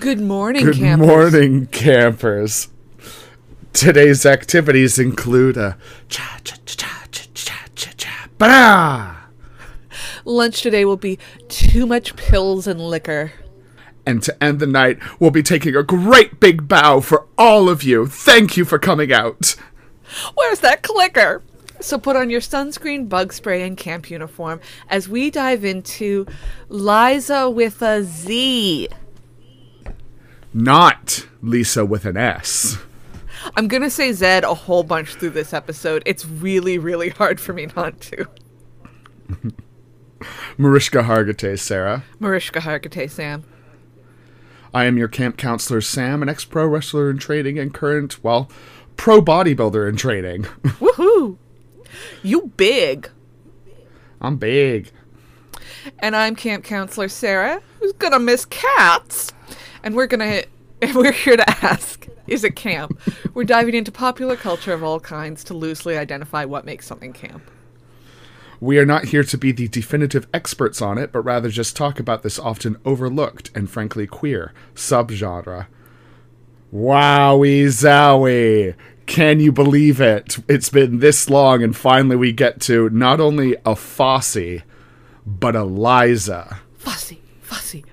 Good morning, campers. Good campers. morning, campers. Today's activities include a cha cha cha cha cha cha cha ba Lunch today will be too much pills and liquor. And to end the night, we'll be taking a great big bow for all of you. Thank you for coming out. Where's that clicker? So put on your sunscreen, bug spray, and camp uniform as we dive into Liza with a Z. Not Lisa with an S. I'm gonna say Zed a whole bunch through this episode. It's really, really hard for me not to. Mariska Hargitay, Sarah. Mariska Hargitay, Sam. I am your camp counselor, Sam, an ex pro wrestler in training and current, well, pro bodybuilder in training. Woohoo! You big. I'm big. And I'm camp counselor Sarah, who's gonna miss cats. And we're gonna we're here to ask, is it camp? We're diving into popular culture of all kinds to loosely identify what makes something camp. We are not here to be the definitive experts on it, but rather just talk about this often overlooked and frankly queer subgenre. Wowie zowie! Can you believe it? It's been this long, and finally we get to not only a Fosse, but a Liza. Fussy, fussy,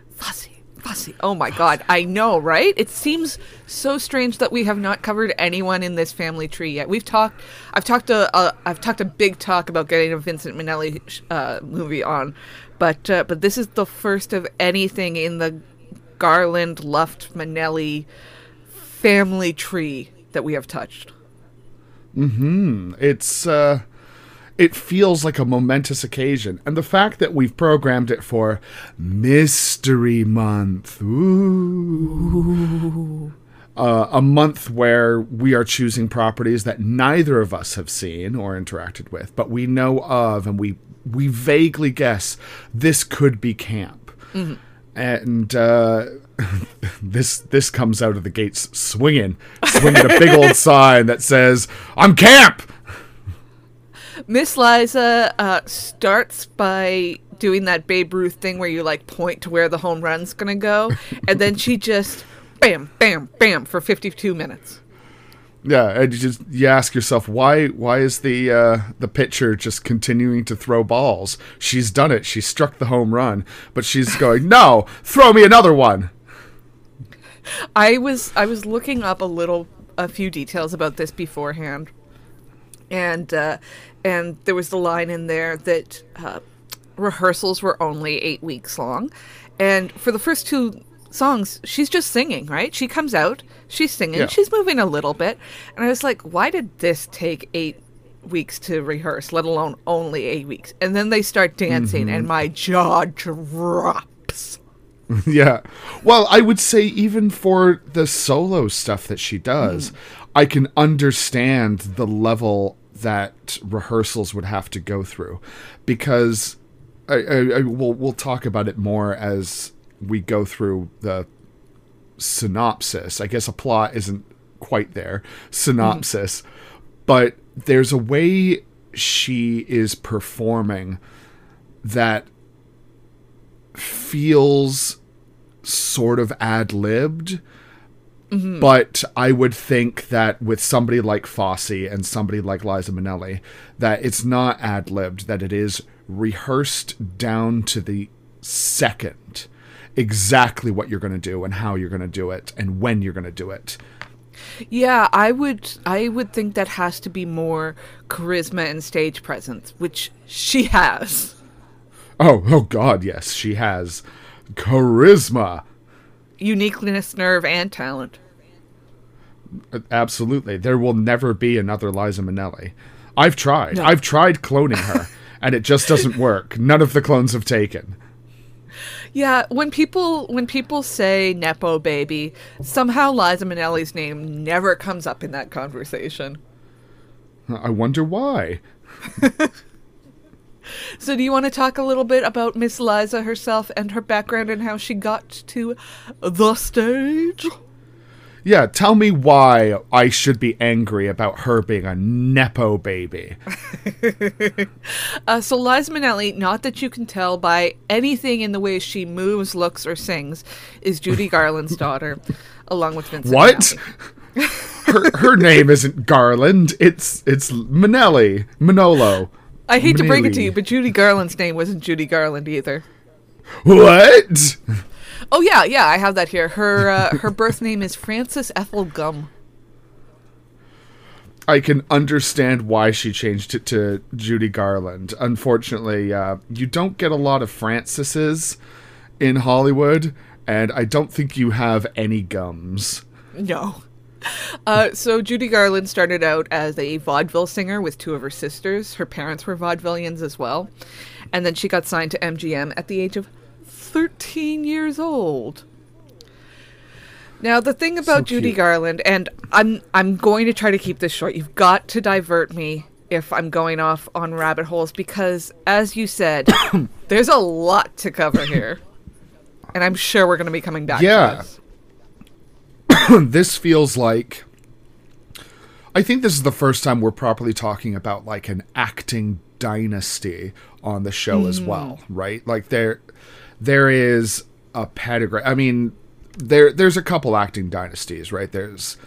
fussy. Oh my god, I know, right? It seems so strange that we have not covered anyone in this family tree yet. We've talked, I've talked a, uh, I've talked a big talk about getting a Vincent Minnelli uh, movie on, but uh, but this is the first of anything in the Garland Luft Minnelli family tree that we have touched. Hmm. It's uh it feels like a momentous occasion. And the fact that we've programmed it for Mystery Month. Ooh. Uh, a month where we are choosing properties that neither of us have seen or interacted with, but we know of and we we vaguely guess this could be camp. And uh, this this comes out of the gates swinging, swinging a big old sign that says, "I'm camp." Miss Liza uh, starts by doing that Babe Ruth thing where you like point to where the home run's gonna go, and then she just bam, bam, bam for 52 minutes. Yeah, and you just you ask yourself why why is the uh, the pitcher just continuing to throw balls? She's done it. She struck the home run, but she's going, "No, throw me another one." I was I was looking up a little a few details about this beforehand, and uh, and there was the line in there that uh, rehearsals were only eight weeks long, and for the first two songs she's just singing right? She comes out she's singing Yeah. she's moving a little bit. And i was like why did this take eight weeks to rehearse let alone only eight weeks? And then they start dancing and my jaw drops. Yeah. Well, I would say even for the solo stuff that she does, I can understand the level that rehearsals would have to go through because I, I, I we'll we'll talk about it more as we go through the synopsis. I guess a plot isn't quite there. Synopsis. But there's a way she is performing that feels sort of ad libbed. Mm-hmm. But I would think that with somebody like Fosse and somebody like Liza Minnelli, that it's not ad libbed, that it is rehearsed down to the second exactly what you're going to do and how you're going to do it and when you're going to do it. Yeah, I would I would think that has to be more charisma and stage presence, which she has. Oh, oh God, yes, she has charisma. Uniqueness, nerve, and talent. Absolutely. There will never be another Liza Minnelli. I've tried. No. I've tried cloning her, and it just doesn't work. None of the clones have taken. Yeah, when people when people say Nepo baby, somehow Liza Minnelli's name never comes up in that conversation. I wonder why. So do you want to talk a little bit about Miss Liza herself and her background and how she got to the stage? Yeah, tell me why I should be angry about her being a nepo baby. Uh, so Liza Minnelli, not that you can tell by anything in the way she moves, looks, or sings, is Judy Garland's daughter, along with Vincent. What? Her her name isn't Garland. It's it's Manelli. Manolo. I hate to break it to you, but Judy Garland's name wasn't Judy Garland either. What? Oh yeah, yeah, I have that here. Her uh, her birth name is Frances Ethel Gum. I can understand why she changed it to Judy Garland. Unfortunately, uh, you don't get a lot of Franceses in Hollywood, and I don't think you have any gums. No. Uh, so Judy Garland started out as a vaudeville singer with two of her sisters. Her parents were vaudevillians as well, and then she got signed to MGM at the age of 13 years old. Now the thing about So Judy. Garland, and I'm I'm going to try to keep this short. You've got to divert me if I'm going off on rabbit holes because, as you said, there's a lot to cover here, and I'm sure we're going to be coming back. Yeah. to this. this feels like I think this is the first time we're properly talking about like an acting dynasty on the show as hmm. well, right? Like there there is a pedigree. I mean, there there's a couple acting dynasties, right? There's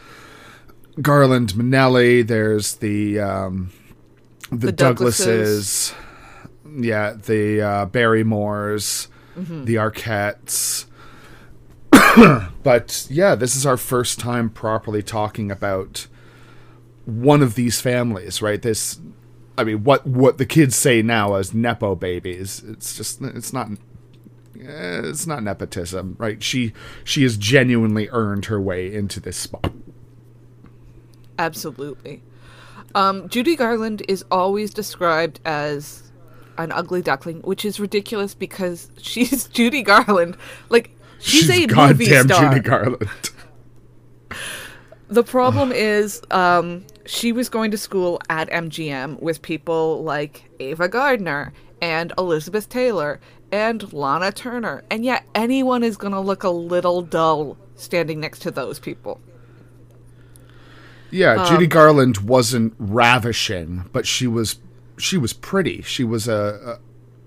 Garland Manelli, there's the um the, The Douglases. Douglases. Yeah, the uh, Barrymores, Mm-hmm. the Arquettes. but yeah, this is our first time properly talking about one of these families, right? This, I mean, what what the kids say now as nepo babies. It's just it's not. Eh, It's not nepotism, right? She she has genuinely earned her way into this spot. Absolutely. Um, Judy Garland is always described as an ugly duckling, which is ridiculous because she's Judy Garland. Like she's, a movie goddamn star. Judy Garland. The problem is, um, she was going to school at MGM with people like Ava Gardner and Elizabeth Taylor and Lana Turner, and yet anyone is going to look a little dull standing next to those people. Yeah, Um, Judy Garland wasn't ravishing, but she was she was pretty. She was a,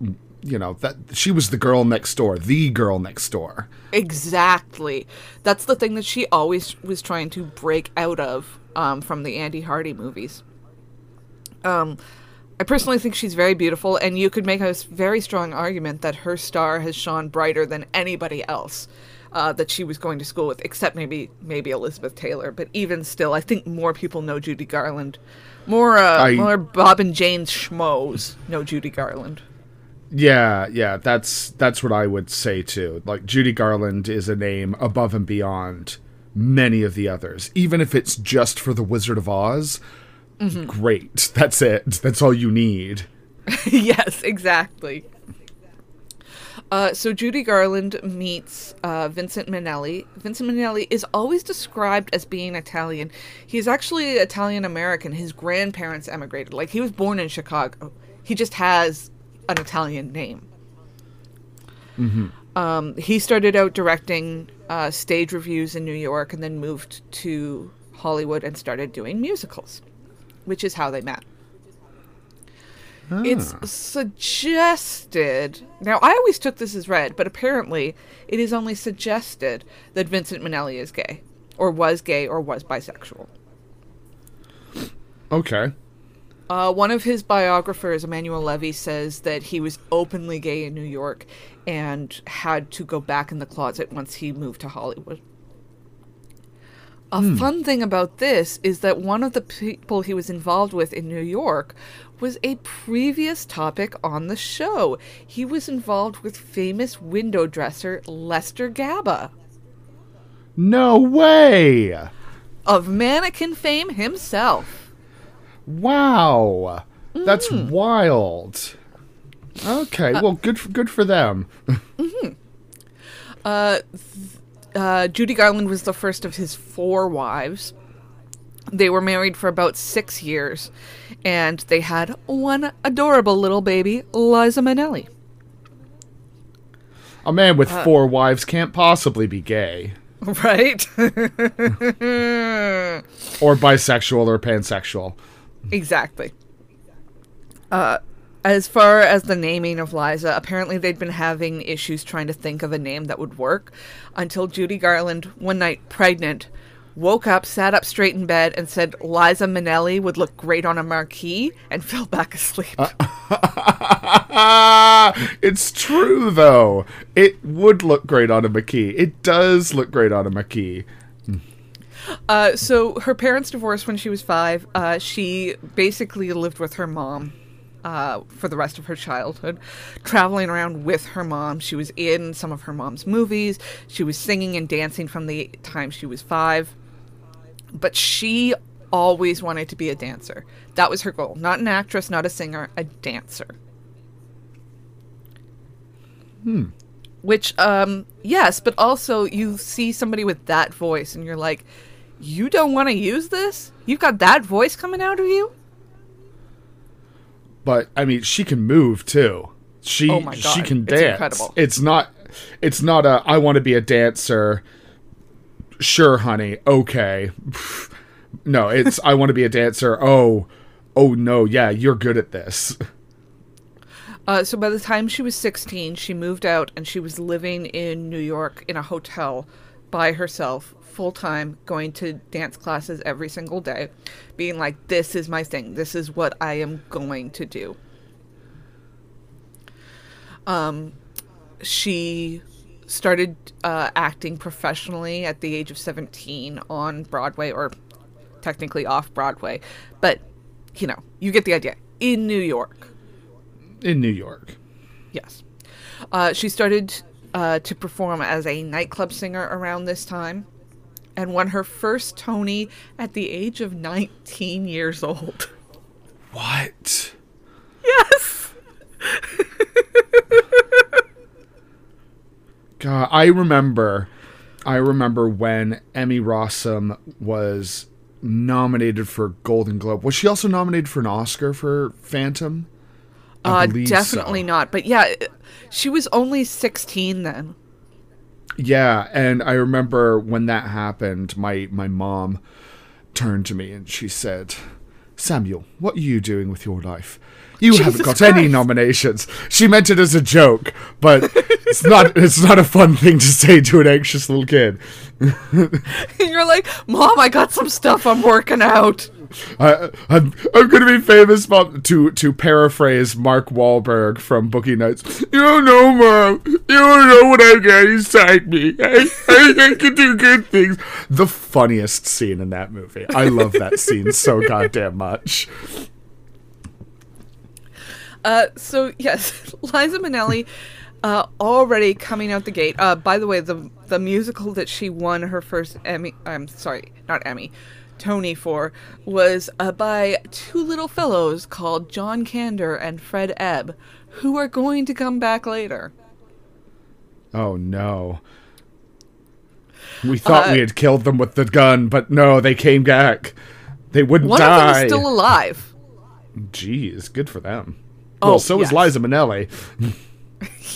a you know that she was the girl next door, the girl next door. Exactly. That's the thing that she always was trying to break out of um, from the Andy Hardy movies. Um, I personally think she's very beautiful, and you could make a very strong argument that her star has shone brighter than anybody else uh, that she was going to school with, except maybe maybe Elizabeth Taylor. But even still, I think more people know Judy Garland. More, uh, I- more Bob and Jane schmoes know Judy Garland. Yeah, yeah, that's that's what I would say too. Like Judy Garland is a name above and beyond many of the others. Even if it's just for the Wizard of Oz, great. That's it. That's all you need. yes, exactly. Uh, so Judy Garland meets uh, Vincent Minnelli. Vincent Minnelli is always described as being Italian. He's actually Italian American. His grandparents emigrated. Like he was born in Chicago. He just has an Italian name. Um, he started out directing uh, stage reviews in New York and then moved to Hollywood and started doing musicals, which is how they met. It's suggested. Now, I always took this as read, but apparently it is only suggested that Vincent Minnelli is gay, or was gay, or was bisexual. Okay. Uh, one of his biographers, Emanuel Levy, says that he was openly gay in New York and had to go back in the closet once he moved to Hollywood. A hmm. fun thing about this is that one of the people he was involved with in New York was a previous topic on the show. He was involved with famous window dresser Lester Gaba No way. of mannequin fame himself. Wow. That's hmm. wild. Okay, uh, well, good for, good for them. Mm-hmm. uh, Judy Garland was the first of his four wives. They were married for about six years, and they had one adorable little baby, Liza Minnelli. A man with four wives can't possibly be gay. Right? or bisexual or pansexual. exactly. Uh, as far as the naming of Liza, apparently they'd been having issues trying to think of a name that would work until Judy Garland, one night pregnant, woke up, sat up straight in bed, and said Liza Minnelli would look great on a marquee and fell back asleep. it's true though. It would look great on a marquee. It does look great on a marquee. Uh, so her parents divorced when she was five. Uh, she basically lived with her mom uh, for the rest of her childhood, traveling around with her mom. She was in some of her mom's movies. She was singing and dancing from the time she was five. But she always wanted to be a dancer. That was her goal. Not an actress, not a singer, a dancer. Hmm. Which, um, yes, but also you see somebody with that voice and you're like, you don't want to use this? You've got that voice coming out of you? But I mean, she can move too. She Oh she can it's dance. incredible. It's not it's not a I want to be a dancer. Sure, honey. Okay. No, it's I want to be a dancer. Oh. Oh no, yeah, you're good at this. Uh, so by the time she was 16, she moved out and she was living in New York in a hotel by herself, full time, going to dance classes every single day, being like, this is my thing. This is what I am going to do. Um, she started uh, acting professionally at the age of 17 on Broadway, or technically off Broadway, but you know, you get the idea. In New York. In New York. Yes. Uh, she started uh, to perform as a nightclub singer around this time and won her first Tony at the age of 19 years old. What? Yes! God, I remember, I remember when Emmy Rossum was nominated for Golden Globe. Was she also nominated for an Oscar for Phantom? I Uh, definitely so. not. But yeah, she was only 16 then. Yeah, and I remember when that happened, my my mom turned to me and she said, "Samuel, what are you doing with your life? You haven't Jesus got any nominations." She meant it as a joke, but it's not it's not a fun thing to say to an anxious little kid. And you're like, Mom, I got some stuff I'm working out. I, I'm, I'm going to be famous, Mom. To to paraphrase Mark Wahlberg from Boogie Nights. You don't know, Mom. You don't know what I got inside me. I, I, I can do good things. The funniest scene in that movie. I love that scene so goddamn much. Uh, so yes, Liza Minnelli, uh, already coming out the gate. Uh, by the way, the the musical that she won her first Emmy, I'm sorry, not Emmy, Tony for, was uh, by two little fellows called John Kander and Fred Ebb, who are going to come back later. Oh no. We thought Uh, we had killed them with the gun, but no, they came back. They wouldn't One of them is still alive. Jeez, good for them. Oh, well, so yes. is Liza Minnelli.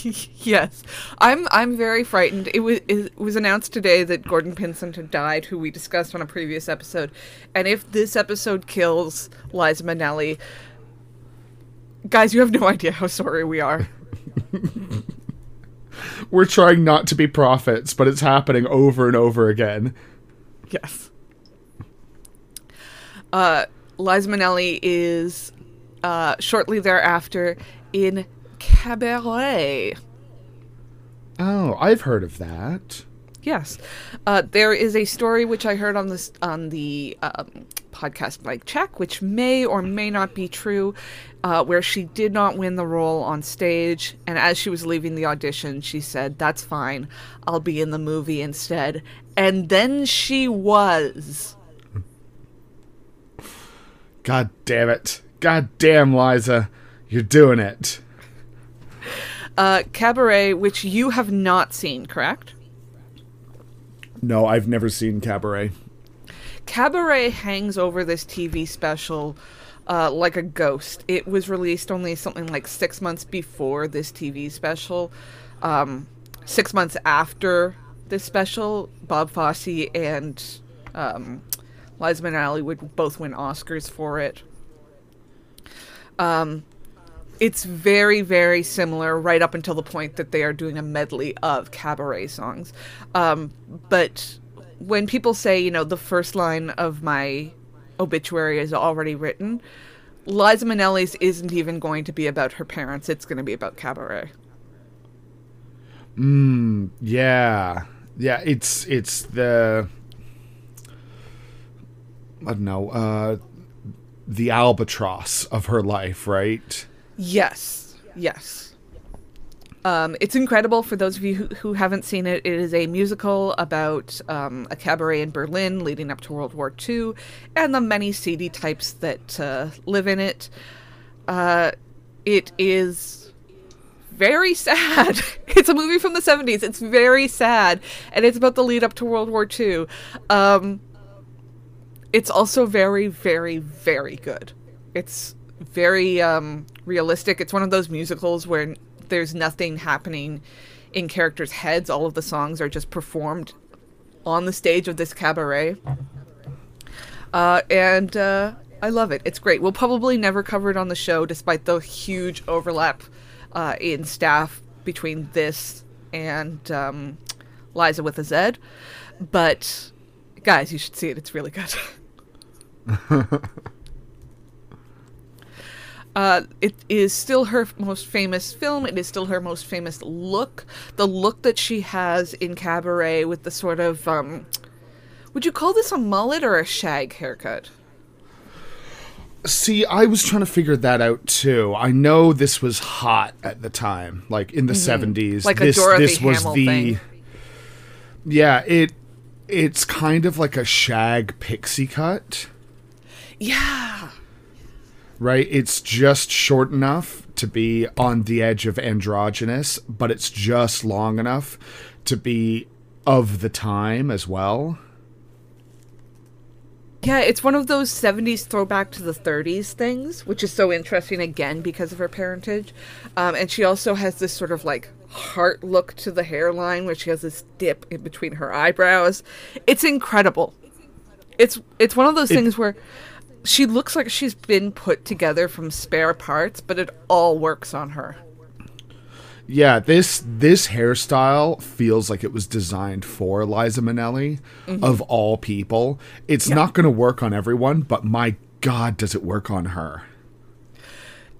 yes, I'm. I'm very frightened. It was. It was announced today that Gordon Pinsent had died, who we discussed on a previous episode. And if this episode kills Liza Minnelli, guys, you have no idea how sorry we are. We're trying not to be prophets, but it's happening over and over again. Yes. Uh, Liza Minnelli is uh, shortly thereafter in Cabaret. Oh, I've heard of that. Yes, uh, there is a story which I heard on this on the um, podcast Mike Check, which may or may not be true, uh, where she did not win the role on stage, and as she was leaving the audition, she said, "That's fine, I'll be in the movie instead," and then she was. God damn it. God damn, Liza. You're doing it. Uh, Cabaret, which you have not seen, correct? No, I've never seen Cabaret. Cabaret hangs over this TV special uh, like a ghost. It was released only something like six months before this TV special, um, six months after this special. Bob Fosse and um, Liza Minnelli would both win Oscars for it. Um, it's very, very similar right up until the point that they are doing a medley of cabaret songs. Um, but when people say, you know, the first line of my obituary is already written, Liza Minnelli's isn't even going to be about her parents. It's going to be about cabaret. Mm, yeah, yeah. It's it's the I don't know uh, the albatross of her life, right? Yes, yes. Um, it's incredible for those of you who, who, haven't seen it. It is a musical about um, a cabaret in Berlin leading up to World War II and the many seedy types that uh, live in it. Uh, it is very sad. it's a movie from the 70s. It's very sad. And it's about the lead up to World War II. Um, it's also very, very, very good. It's very um, realistic. It's one of those musicals where there's nothing happening in characters' heads. All of the songs are just performed on the stage of this cabaret. Uh, and uh, I love it. It's great. We'll probably never cover it on the show, despite the huge overlap uh, in staff between this and um, Liza with a Z. But guys, you should see it. It's really good. Uh, it is still her most famous film. It is still her most famous look. The look that she has in Cabaret with the sort of, um, would you call this a mullet or a shag haircut? See, I was trying to figure that out too. I know this was hot at the time, like in the mm-hmm. 70s. Like this, a Dorothy this was Hamill the thing. Yeah, it it's kind of like a shag pixie cut. Yeah right? It's just short enough to be on the edge of androgynous, but it's just long enough to be of the time as well. Yeah, it's one of those 70s throwback to the 30s things, which is so interesting again because of her parentage. Um, and she also has this sort of like heart look to the hairline where she has this dip in between her eyebrows. It's incredible. It's it's one of those it, things where she looks like she's been put together from spare parts, but it all works on her. Yeah, this this hairstyle feels like it was designed for Liza Minnelli mm-hmm. of all people. It's yeah. not going to work on everyone, but my god, does it work on her?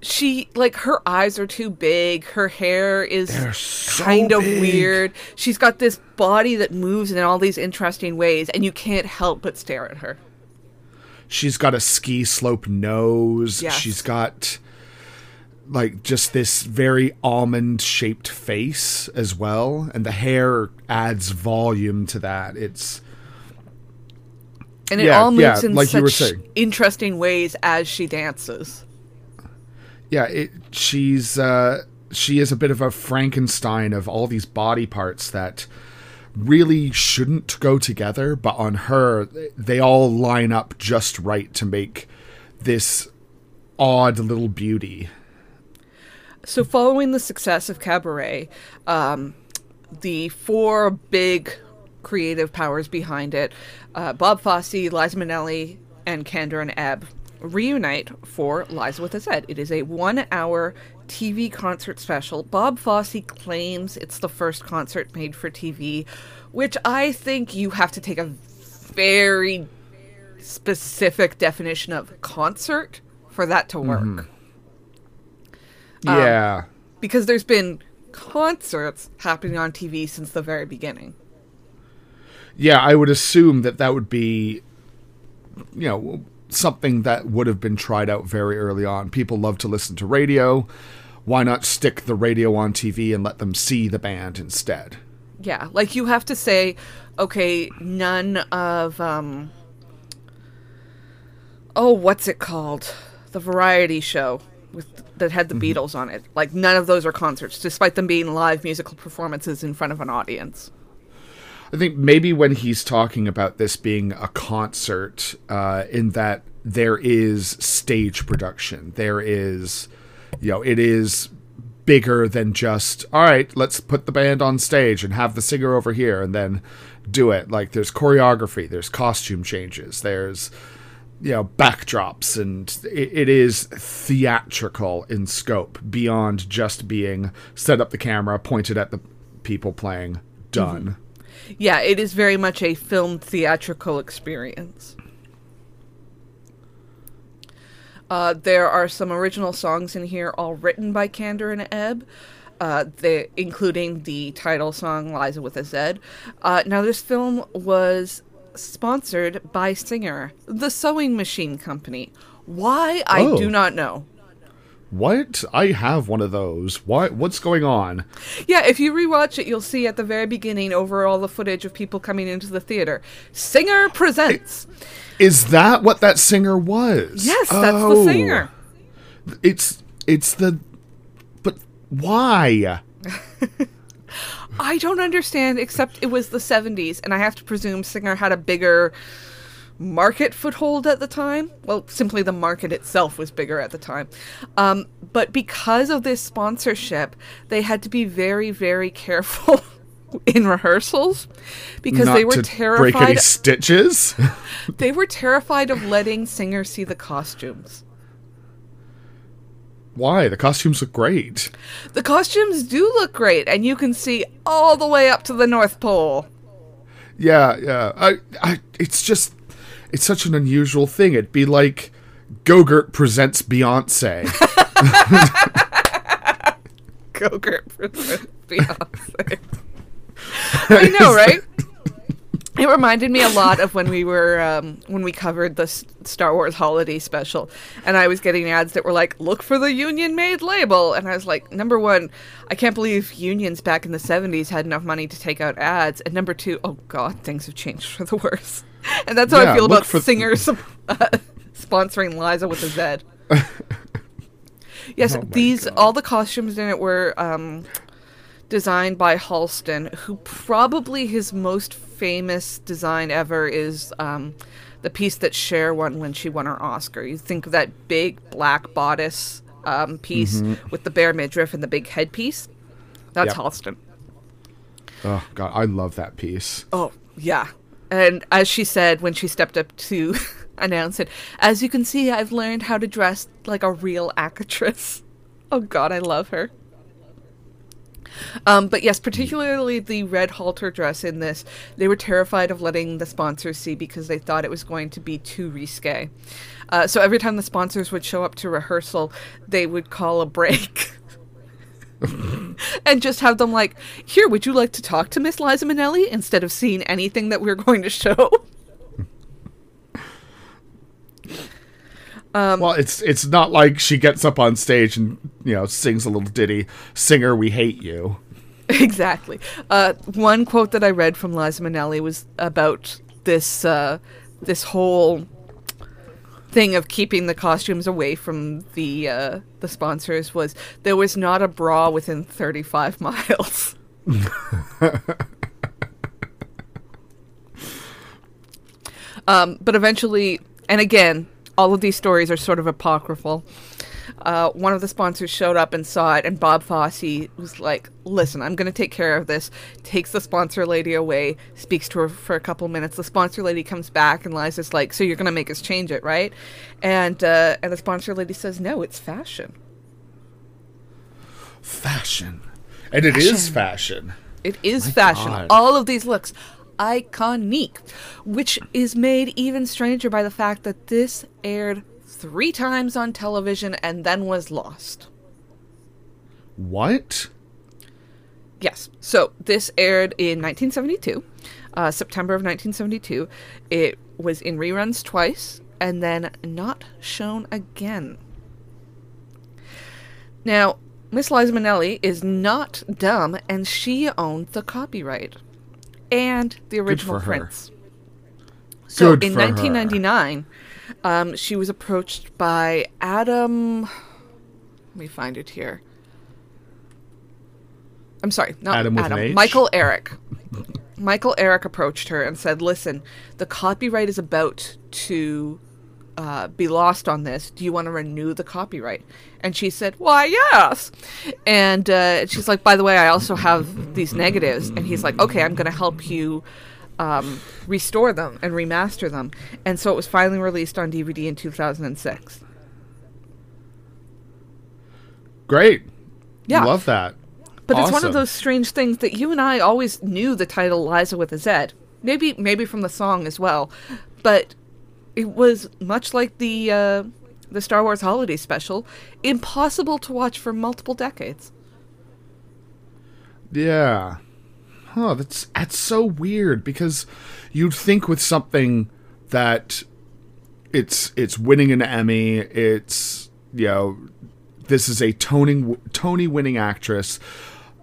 She like her eyes are too big. Her hair is so kind of weird. She's got this body that moves in all these interesting ways, and you can't help but stare at her. She's got a ski slope nose. Yes. She's got like just this very almond shaped face as well and the hair adds volume to that it's and it yeah, all moves yeah, in like such interesting ways as she dances yeah it, she's uh she is a bit of a frankenstein of all these body parts that really shouldn't go together, but on her, they all line up just right to make this odd little beauty. So, following the success of Cabaret, um, the four big creative powers behind it uh, Bob Fosse, Liza Minnelli, and Kander and Ebb reunite for Liza with a Z. It is a one hour TV concert special. Bob Fosse claims it's the first concert made for TV, which I think you have to take a very specific definition of concert for that to work. Mm-hmm. Um, yeah. Because there's been concerts happening on TV since the very beginning. Yeah, I would assume that that would be, you know, something that would have been tried out very early on. People love to listen to radio. Why not stick the radio on TV and let them see the band instead? Yeah, like you have to say, okay, none of um Oh, what's it called? The variety show with that had the mm-hmm. Beatles on it. Like none of those are concerts despite them being live musical performances in front of an audience. I think maybe when he's talking about this being a concert, uh, in that there is stage production, there is, you know, it is bigger than just all right let's put the band on stage and have the singer over here and then do it. Like there's choreography there's costume changes there's you know backdrops and it, it is theatrical in scope beyond just being set up the camera pointed at the people playing done Yeah, it is very much a film theatrical experience. Uh, there are some original songs in here, all written by Kander and Ebb, uh, they, including the title song "Liza with a Z." Uh, now, this film was sponsored by Singer, the Sewing Machine Company. Why I Oh. do not know. What i have one of those what what's going on Yeah, if you rewatch it, you'll see at the very beginning, over all the footage of people coming into the theater, Singer presents. is that what that singer was Yes, that's Oh. the singer. it's it's the but why I don't understand, except it was the 70s, and I have to presume Singer had a bigger market foothold at the time. Well, simply the market itself was bigger at the time. Um, but because of this sponsorship, they had to be very, very careful in rehearsals because not they were terrified. break any stitches They were terrified of letting singers see the costumes. why the costumes look great The costumes do look great, and you can see all the way up to the North Pole. Yeah, yeah. I, I, it's just, it's such an unusual thing. It'd be like Gogurt presents Beyonce. Gogurt presents Beyonce. I know, right? It reminded me a lot of when we were um, when we covered the S- Star Wars holiday special, and I was getting ads that were like, "Look for the Union-made label," and I was like, number one, I can't believe unions back in the '70s had enough money to take out ads, and number two, oh god, things have changed for the worse, and that's how Yeah, I feel about for- singers uh, sponsoring Liza with a Z. Yes, Oh these God. all the costumes in it were um, designed by Halston, who probably his most famous design ever is um, the piece that Cher won when she won her Oscar. You think of that big black bodice um, piece Mm-hmm. with the bare midriff and the big headpiece. That's Yep. Halston. oh God, I love that piece. Oh, yeah. And as she said when she stepped up to announce it, as you can see, I've learned how to dress like a real actress. Oh, God, I love her. Um, but yes, particularly the red halter dress in this, they were terrified of letting the sponsors see because they thought it was going to be too risque. Uh, so every time the sponsors would show up to rehearsal, they would call a break. and just have them like, here, would you like to talk to Miss Liza Minnelli instead of seeing anything that we're going to show? Um, well, it's it's not like she gets up on stage and you know sings a little ditty, "Singer, we hate you." exactly. Uh, one quote that I read from Liza Minnelli was about this uh, this whole thing of keeping the costumes away from the uh, the sponsors was there was not a bra within 35 miles. um, but eventually, and again, all of these stories are sort of apocryphal. Uh, one of the sponsors showed up and saw it, and Bob Fosse was like, "Listen, I'm going to take care of this." Takes the sponsor lady away, speaks to her for a couple minutes. The sponsor lady comes back, and Liza's like, "So you're going to make us change it, right?" And uh, and the sponsor lady says, "No, it's fashion. Fashion, and it is fashion. It is My fashion. God. All of these looks." Iconique, which is made even stranger by the fact that this aired three times on television and then was lost. What? Yes. So this aired in 1972, uh, September of 1972. It was in reruns twice and then not shown again. Now, Miss Liza Minnelli is not dumb, and she owned the copyright and the original for her. So Good in 1999, um, she was approached by Adam. Let me find it here. I'm sorry, not Adam Adam. Michael Arick. Michael Arick approached her and said, "Listen, the copyright is about to uh, be lost on this. Do you want to renew the copyright? And she said, Why, yes. And uh, she's like, By the way, I also have these negatives. And he's like, Okay, I'm going to help you um, restore them and remaster them. And so it was finally released on DVD in 2006. Great. Yeah. Love that. But it's one of those strange things that you and I always knew the title Liza with a Z. Maybe maybe from the song as well. But it was much like the uh, the Star Wars holiday special, impossible to watch for multiple decades. Yeah. Huh, that's that's so weird because you'd think with something that it's it's winning an Emmy, it's you know this is a Tony Tony winning actress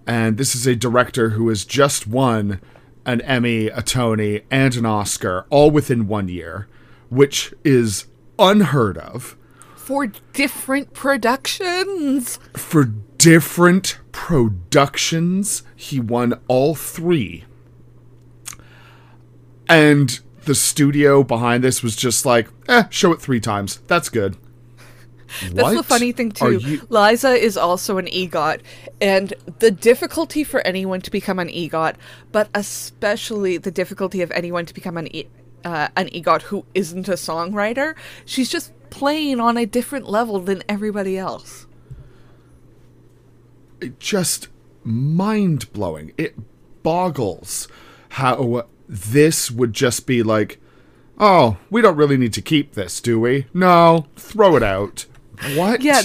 and this is a director who has just won an Emmy, a Tony, and an Oscar all within one year, which is unheard of. For different productions. for different productions. He won all three. And the studio behind this was just like, eh, show it three times. That's good. That's the funny thing too. Liza is also an EGOT, and the difficulty for anyone to become an EGOT, but especially the difficulty of anyone to become an e- uh, an EGOT who isn't a songwriter, she's just playing on a different level than everybody else. Just mind blowing. It boggles how this would just be like, oh, we don't really need to keep this, do we? No, throw it out. What? Yeah,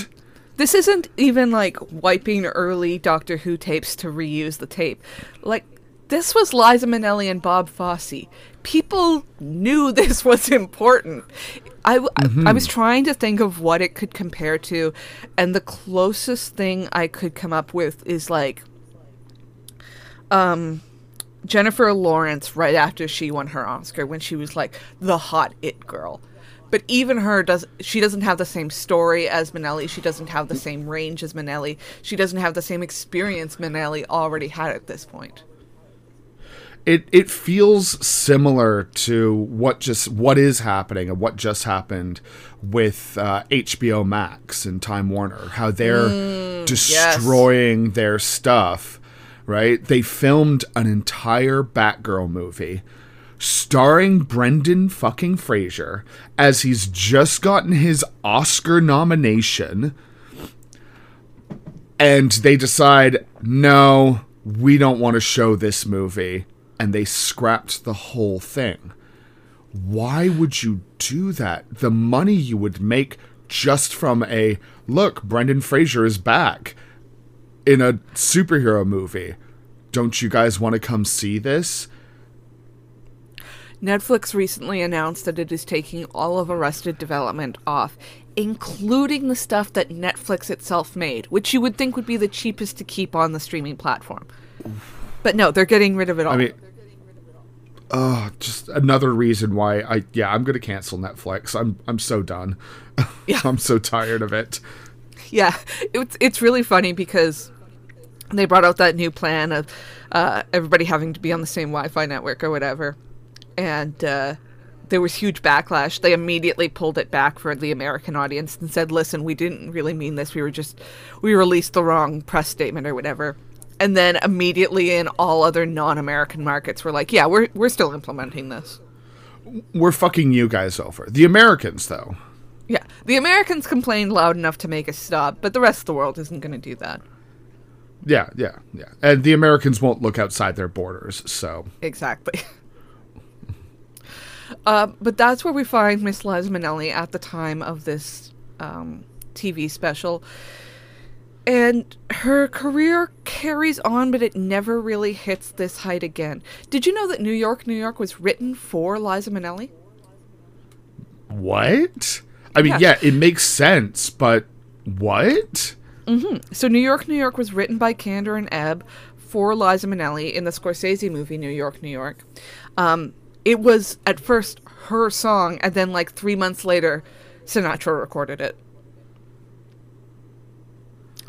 this isn't even like wiping early Doctor Who tapes to reuse the tape. Like, this was Liza Minnelli and Bob Fosse. People knew this was important. I, w- I- I was trying to think of what it could compare to, and the closest thing I could come up with is like um, Jennifer Lawrence right after she won her Oscar when she was like the hot it girl. But even her does she doesn't have the same story as Minnelli. She doesn't have the same range as Minnelli. She doesn't have the same experience Minnelli already had at this point. It it feels similar to what just what is happening and what just happened with uh, HBO Max and Time Warner. How they're destroying their stuff. Right? They filmed an entire Batgirl movie starring Brendan fucking Fraser as he's just gotten his Oscar nomination and they decide no we don't want to show this movie and they scrapped the whole thing why would you do that the money you would make just from a look brendan fraser is back in a superhero movie don't you guys want to come see this Netflix recently announced that it is taking all of Arrested Development off, including the stuff that Netflix itself made, which you would think would be the cheapest to keep on the streaming platform. But no, they're getting rid of it all. i mean uh just another reason why i yeah i'm gonna cancel netflix i'm i'm so done Yeah. i'm so tired of it yeah, it's it's really funny because they brought out that new plan of uh, everybody having to be on the same Wi-Fi network or whatever, and uh, there was huge backlash. They immediately pulled it back for the American audience and said, "Listen, we didn't really mean this. We were just we released the wrong press statement or whatever." And then immediately in all other non-American markets, we're like, "Yeah, we're we're still implementing this." we're fucking you guys over the americans though Yeah, the Americans complained loud enough to make us stop, but the rest of the world isn't going to do that. Yeah, yeah, yeah. And the Americans won't look outside their borders, so Exactly. uh, but that's where we find Miss Liza Minnelli at the time of this um, TV special. And her career carries on, but it never really hits this height again. Did you know that New York, New York was written for Liza Minnelli? what? I mean, Yeah. yeah, it makes sense, but what? So New York, New York was written by Kander and Ebb for Liza Minnelli in the Scorsese movie New York, New York. Um, it was at first her song, and then like three months later, Sinatra recorded it,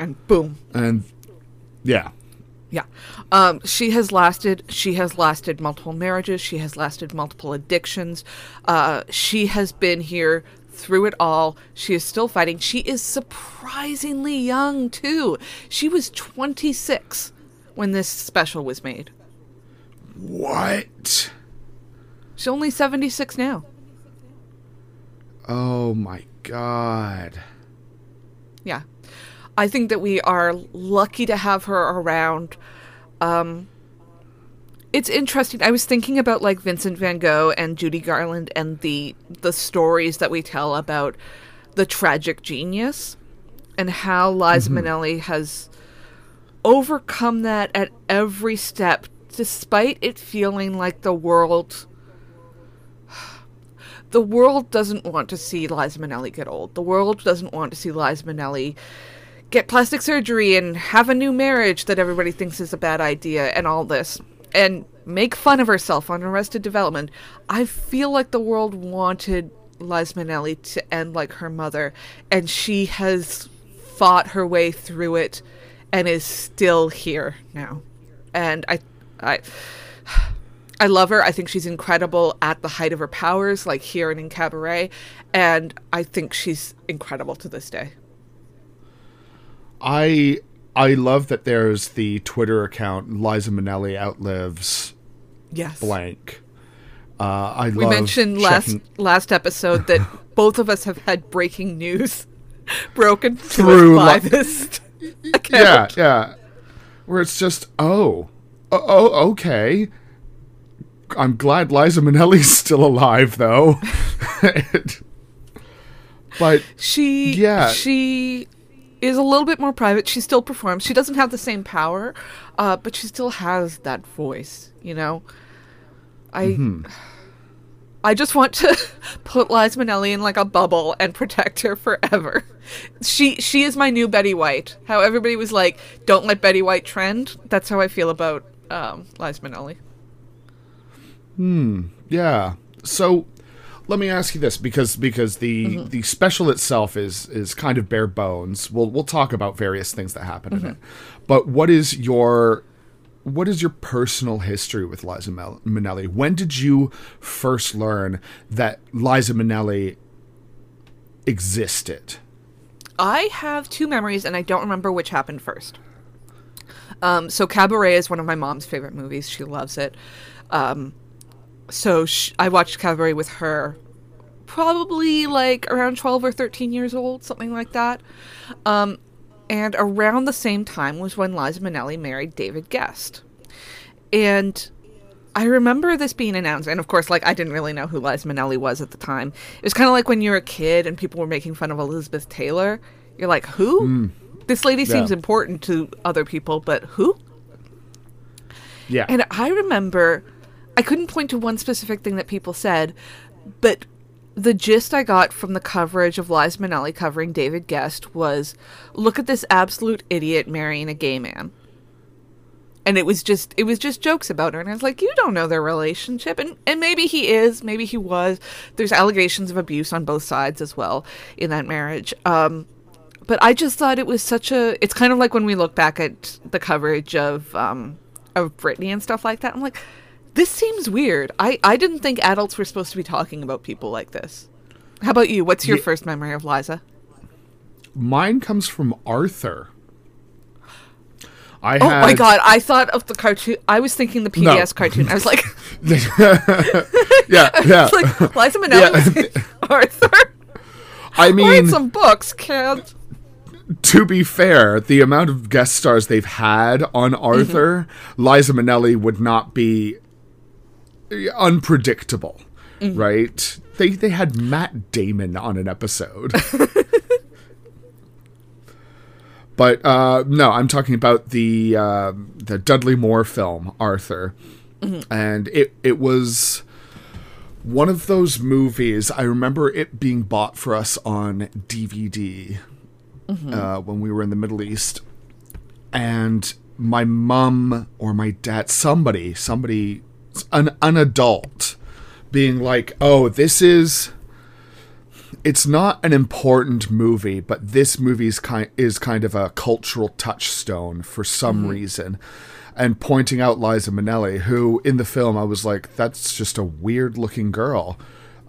and boom, And yeah, yeah. Um, she has lasted. She has lasted multiple marriages. She has lasted multiple addictions. Uh, she has been here through it all. She is still fighting. She is surprisingly young, too. She was 26 when this special was made. What? She's only 76 now. Oh my god. Yeah. I think that we are lucky to have her around. Um, it's interesting. I was thinking about like Vincent van Gogh and Judy Garland and the the stories that we tell about the tragic genius and how Liza Minnelli has overcome that at every step despite it feeling like the world the world doesn't want to see Liza Minnelli get old. The world doesn't want to see Liza Minnelli get plastic surgery and have a new marriage that everybody thinks is a bad idea and all this and make fun of herself on Arrested Development. I feel like the world wanted Liza Minnelli to end like her mother, and she has fought her way through it and is still here now. And I, I, I love her. I think she's incredible at the height of her powers, like here and in Cabaret, and I think she's incredible to this day. I I love that there's the Twitter account Liza Minnelli outlives Yes. blank. Uh, I We mentioned last checking- last episode that both of us have had breaking news broken Through by li- this yeah account. yeah where it's just oh oh, oh okay. I'm glad Liza Minnelli's still alive though. but She Yeah. she is a little bit more private. She still performs. She doesn't have the same power, uh, but she still has that voice. You know, I Mm-hmm. I just want to put Liza Minnelli in like a bubble and protect her forever. She she is my new Betty White. How everybody was like, "Don't let Betty White trend." That's how I feel about um, Liza Minnelli. Hmm. Yeah. So let me ask you this because because the Mm-hmm. the special itself is is kind of bare bones. We'll we'll talk about various things that happen Mm-hmm. in it. But what is your what is your personal history with Liza Minnelli? When did you first learn that Liza Minnelli existed? I have two memories, and I don't remember which happened first. Um, so Cabaret is one of my mom's favorite movies. She loves it. Um, so sh- I watched Cabaret with her, probably like around twelve or thirteen years old, something like that. Um, and around the same time was when Liza Minnelli married David Gest, and I remember this being announced, and of course, like I didn't really know who Liza Minnelli was at the time. It was kind of like when you're a kid and people were making fun of Elizabeth Taylor. You're like, who? This lady seems important to other people, but who? Yeah. And I remember, I couldn't point to one specific thing that people said, but the gist I got from the coverage of Liz Minnelli covering David Gest was, look at this absolute idiot marrying a gay man. And it was just it was just jokes about her and I was like, You don't know their relationship and, and maybe he is, maybe he was. There's allegations of abuse on both sides as well in that marriage. Um but I just thought it was such a it's kind of like when we look back at the coverage of um of Britney and stuff like that. I'm like, this seems weird. I, I didn't think adults were supposed to be talking about people like this. How about you? What's your Ye- first memory of Liza? Mine comes from Arthur. I Oh had, my god, I thought of the cartoon. I was thinking the PBS cartoon. I was like, yeah, yeah. it's like Liza Minnelli in Arthur. I Write mean, some books, kid. to be fair, the amount of guest stars they've had on mm-hmm. Arthur, Liza Minnelli would not be unpredictable, right? They they had Matt Damon on an episode. but uh, no, I'm talking about the uh, the Dudley Moore film Arthur, and it it was one of those movies. I remember it being bought for us on DVD uh, when we were in the Middle East, and my mum or my dad, somebody, somebody, an an adult, being like, "Oh, this is." It's not an important movie, but this movie is kind is kind of a cultural touchstone for some reason, and pointing out Liza Minnelli, who in the film I was like, "That's just a weird looking girl."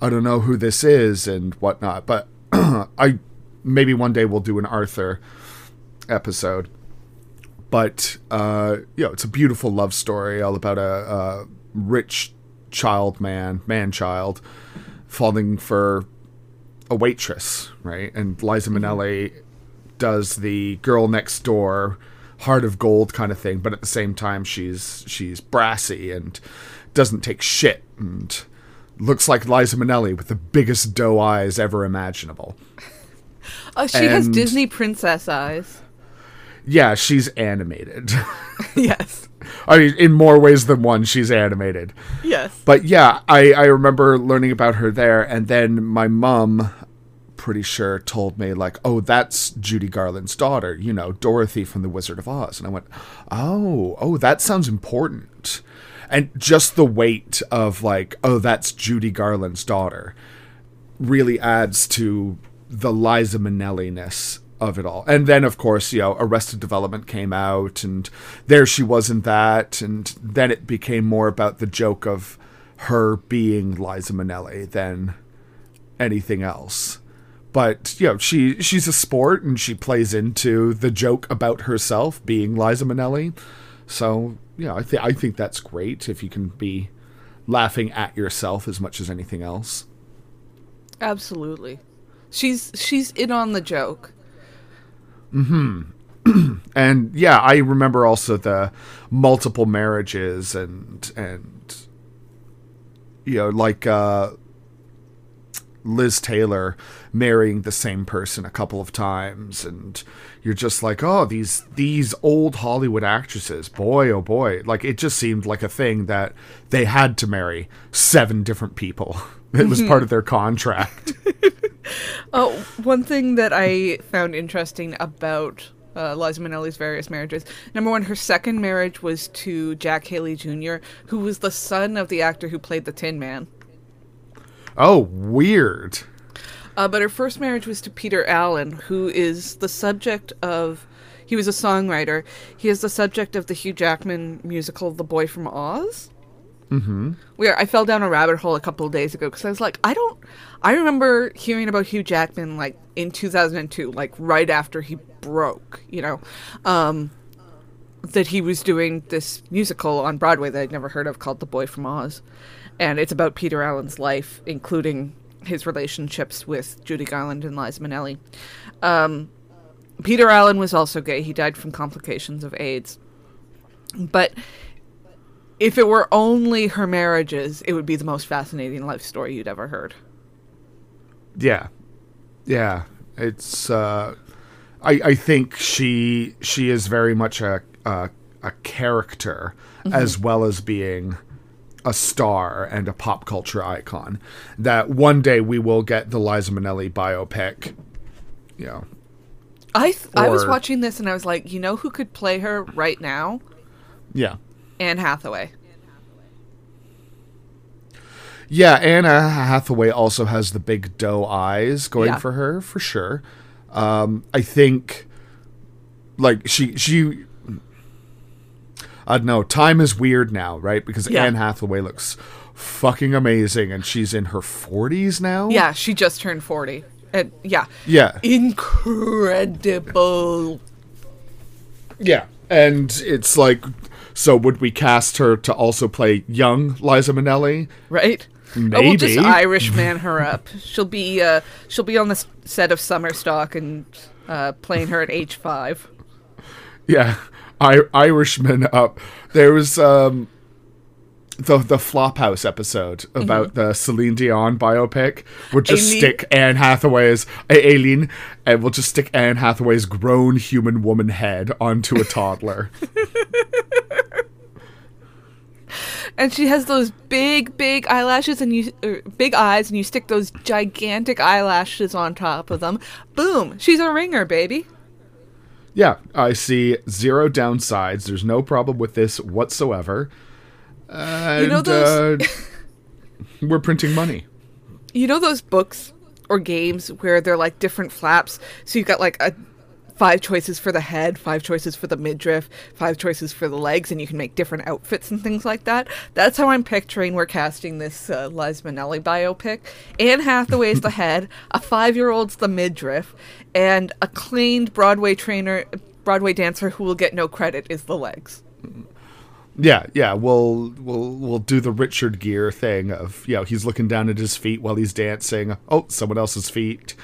I don't know who this is and whatnot. But I maybe one day we'll do an Arthur episode. But uh, you know, it's a beautiful love story all about a, a rich child man, man child, falling for a waitress, right? And Liza mm-hmm. Minnelli does the girl next door, heart of gold kind of thing, but at the same time she's she's brassy and doesn't take shit and looks like Liza Minnelli with the biggest doe eyes ever imaginable. Oh, she has Disney princess eyes. Yeah, she's animated. yes. I mean, in more ways than one, she's animated. Yes. But yeah, I, I remember learning about her there, and then my mom, pretty sure, told me, like, oh, that's Judy Garland's daughter, you know, Dorothy from The Wizard of Oz. And I went, oh, oh, that sounds important. And just the weight of, like, oh, that's Judy Garland's daughter really adds to the Liza Minnelli ness of it all. And then, of course, you know, Arrested Development came out, and there she was in that, and then it became more about the joke of her being Liza Minnelli than anything else. But you know, she she's a sport, and she plays into the joke about herself being Liza Minnelli. So you know, I think I think that's great if you can be laughing at yourself as much as anything else. Absolutely. She's she's in on the joke. and yeah, I remember also the multiple marriages and and you know like uh, Liz Taylor marrying the same person a couple of times, and you're just like, oh, these these old Hollywood actresses, boy, oh boy, like it just seemed like a thing that they had to marry seven different people. It was part of their contract. Oh, one thing that I found interesting about uh, Liza Minnelli's various marriages. Number one, her second marriage was to Jack Haley Jr., who was the son of the actor who played the Tin Man. oh, weird. Uh, but her first marriage was to Peter Allen, who is the subject of. He was a songwriter. He is the subject of the Hugh Jackman musical "The Boy from Oz." Mm-hmm. Where I fell down a rabbit hole a couple of days ago because I was like, I don't. I remember hearing about Hugh Jackman like in 2002, like right after he broke. You know, um, that he was doing this musical on Broadway that I'd never heard of called The Boy from Oz. And it's about Peter Allen's life, including his relationships with Judy Garland and Liza Minnelli. Um, Peter Allen was also gay. He died from complications of AIDS. But if it were only her marriages, it would be the most fascinating life story you'd ever heard. Yeah, yeah. It's. Uh, I I think she she is very much a a, a character as well as being a star and a pop culture icon. That one day we will get the Liza Minnelli biopic. You know. I th- I was watching this and I was like, you know who could play her right now? Yeah. Anne Hathaway. Yeah, Anna Hathaway also has the big doe eyes going Yeah. for her for sure. Um, I think, like she she, I don't know. Time is weird now, right? Because Yeah. Anne Hathaway looks fucking amazing, and she's in her forties now. Yeah, she just turned 40. And yeah. yeah, Incredible. yeah. And it's like, so would we cast her to also play young Liza Minnelli? Right? Oh, we'll just Maybe. Irishman her up. She'll be uh she'll be on the set of Summer Stock and uh playing her at age 5. Yeah, I- Irishman up. There was um the the Flophouse episode about the Celine Dion biopic. We'll just Aline. stick Anne Hathaway's A- Aline, and we'll just stick Anne Hathaway's grown human woman head onto a toddler. And she has those big big eyelashes and you er, big eyes and you stick those gigantic eyelashes on top of them. Boom, she's a ringer, baby. yeah, I see zero downsides. There's no problem with this whatsoever. And, know those- uh, we're printing money. You know those books or games where they're like different flaps? So you've got like a five choices for the head, five choices for the midriff, five choices for the legs, and you can make different outfits and things like that. That's how I'm picturing we're casting this uh, Liza Minnelli biopic. Anne Hathaway's the head, a five year old's the midriff, and a cleaned Broadway trainer, Broadway dancer who will get no credit is the legs. Yeah, yeah, we'll we'll we'll do the Richard Gere thing of you know he's looking down at his feet while he's dancing. Oh, someone else's feet.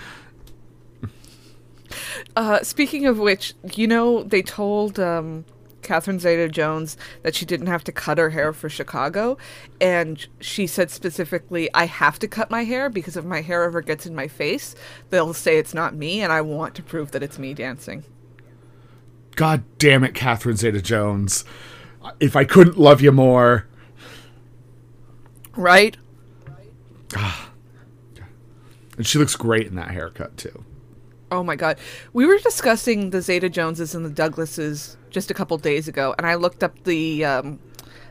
Uh, speaking of which, you know they told um, Catherine Zeta-Jones that she didn't have to cut her hair for Chicago, and she said specifically, "I have to cut my hair because if my hair ever gets in my face, they'll say it's not me, and I want to prove that it's me dancing." God damn it, Catherine Zeta-Jones! If I couldn't love you more, right? And she looks great in that haircut too. Oh my god. We were discussing the Zeta Joneses and the Douglases just a couple days ago, and I looked up the um,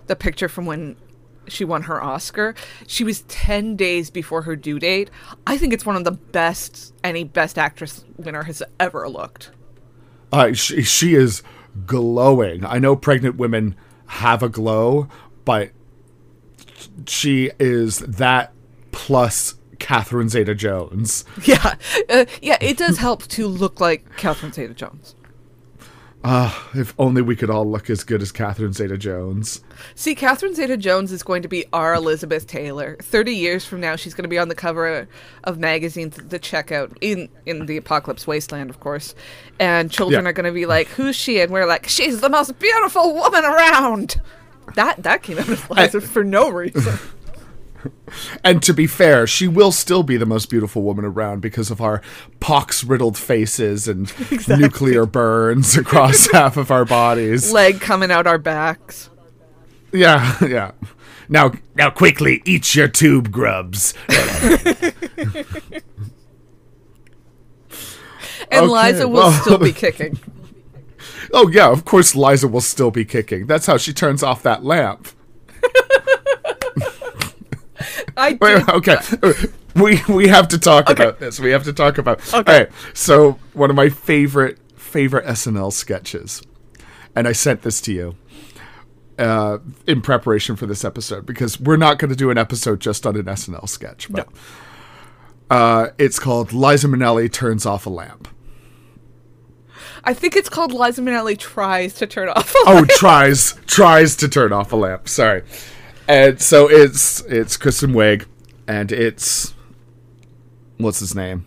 the picture from when she won her Oscar. She was 10 days before her due date. I think it's one of the best any best actress winner has ever looked. Uh, she, she is glowing. I know pregnant women have a glow, but she is that plus Catherine Zeta Jones. Yeah. Uh, yeah, it does help to look like Catherine Zeta Jones. Ah, if only we could all look as good as Catherine Zeta Jones. See, Catherine Zeta Jones is going to be our Elizabeth Taylor. 30 years from now, she's going to be on the cover of magazines the checkout in in the apocalypse wasteland, of course. And children Yeah. are going to be like, "Who's she?" And we're like, "She's the most beautiful woman around." That that came out of Liza for no reason. And to be fair, she will still be the most beautiful woman around because of our pox riddled faces and nuclear burns across half of our bodies. Leg coming out our backs. Yeah, yeah. Now, now, quickly, eat your tube grubs. And Okay, Liza will well- still be kicking. Oh yeah, of course, Liza will still be kicking. That's how she turns off that lamp. I did. Wait, okay, we we have to talk about this. We have to talk about. Okay. All right, so one of my favorite favorite SNL sketches, and I sent this to you uh, in preparation for this episode because we're not going to do an episode just on an SNL sketch. But, uh, it's called Liza Minnelli turns off a lamp. I think it's called Liza Minnelli tries to turn off. a oh tries tries to turn off a lamp sorry and so it's it's kristen wiig and it's what's his name?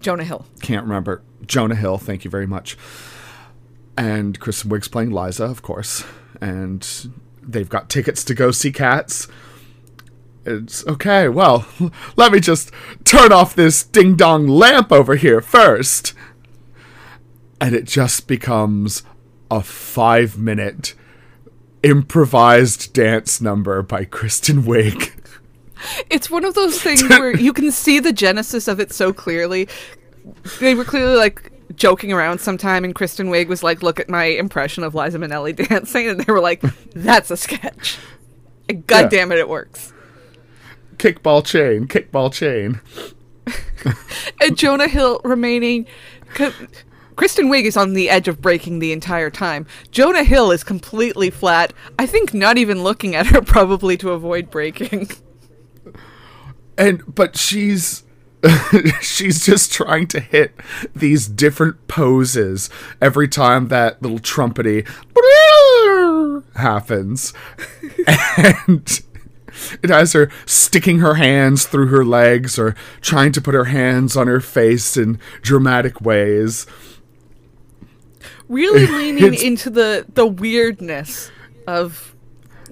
Jonah Hill. can't remember. Jonah hill thank you very much. And kristen wiig's playing liza of course and they've got tickets to go see cats. It's okay well let me just turn off this ding dong lamp over here first. And it just becomes a five minute improvised dance number by Kristen Wiig. It's one of those things where you can see the genesis of it so clearly. They were clearly like joking around sometime, and Kristen Wiig was like, "Look at my impression of Liza Minnelli dancing," and they were like, "That's a sketch." And God Yeah. damn it, it works. Kickball chain, kickball chain. And Jonah Hill remaining. Kristen Wiig is on the edge of breaking the entire time. Jonah Hill is completely flat. I think not even looking at her probably to avoid breaking. And but she's she's just trying to hit these different poses every time that little trumpety happens. And it has her sticking her hands through her legs or trying to put her hands on her face in dramatic ways. Really leaning into the the weirdness of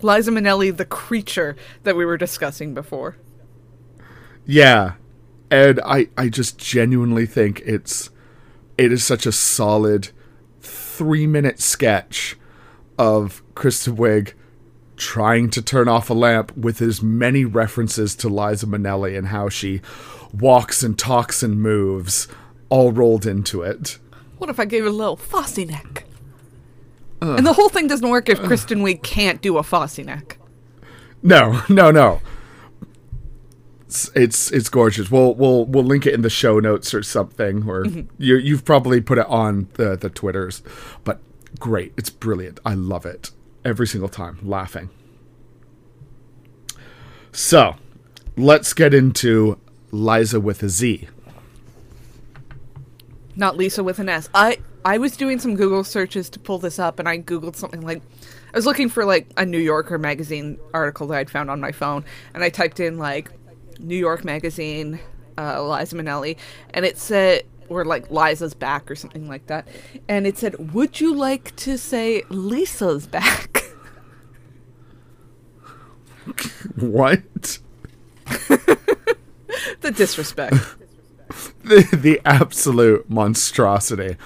Liza Minnelli, the creature that we were discussing before. Yeah. And I, I just genuinely think it's it is such a solid three minute sketch of Kristen Wiig trying to turn off a lamp with as many references to Liza Minnelli and how she walks and talks and moves all rolled into it. What if I gave her a little Fosse neck? and the whole thing doesn't work if Kristen Wiig can't do a Fosse neck. No, no, no. It's it's it's gorgeous. We'll we'll we'll link it in the show notes or something, or mm-hmm. you you've probably put it on the the twitters. But great, it's brilliant. I love it every single time, laughing. So, let's get into Liza with a Z. Not Lisa with an S. I I was doing some Google searches to pull this up, and I googled something like I was looking for like a New Yorker magazine article that I'd found on my phone, and I typed in like New York magazine, uh, Liza Minnelli, and it said or like Liza's back or something like that, and it said, "Would you like to say Lisa's back?" What? the disrespect. the the absolute monstrosity.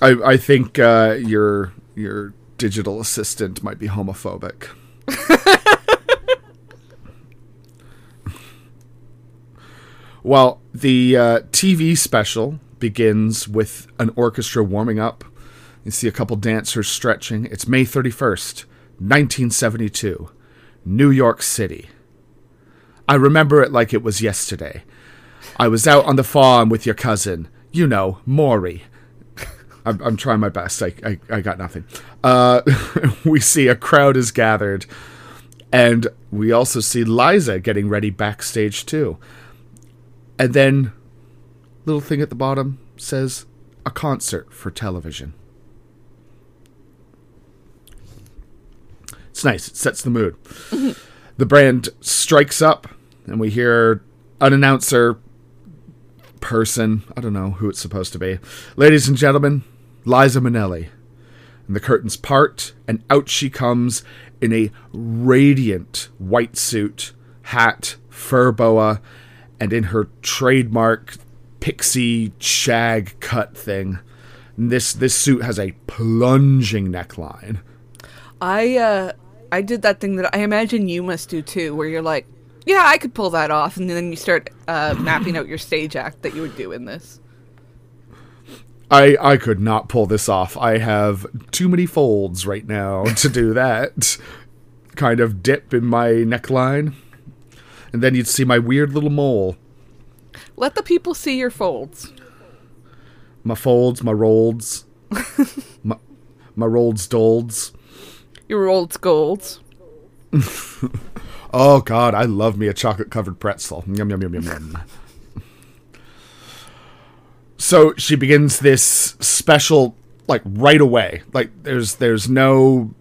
I I think uh, your your digital assistant might be homophobic. well, the uh, TV special begins with an orchestra warming up. You see a couple dancers stretching. It's May 31st, 1972, New York City. I remember it like it was yesterday. I was out on the farm with your cousin, you know, Maury. I'm, I'm trying my best. I, I, I got nothing. Uh, we see a crowd is gathered, and we also see Liza getting ready backstage too. And then, little thing at the bottom says, a concert for television. It's nice. It sets the mood. the brand strikes up, and we hear an announcer person. I don't know who it's supposed to be. Ladies and gentlemen, Liza Minnelli. And the curtains part, and out she comes in a radiant white suit, hat, fur boa, and in her trademark pixie shag cut thing. And this this suit has a plunging neckline. I uh I did that thing that I imagine you must do too, where you're like, yeah, I could pull that off, and then you start uh, mapping out your stage act that you would do in this. I I could not pull this off. I have too many folds right now to do that. kind of dip in my neckline. And then you'd see my weird little mole. Let the people see your folds. My folds, my rolls. my my rolled stolds. Your rolls golds. Oh god, I love me a chocolate covered pretzel. Yum yum yum yum yum. so she begins this special like right away. Like there's there's no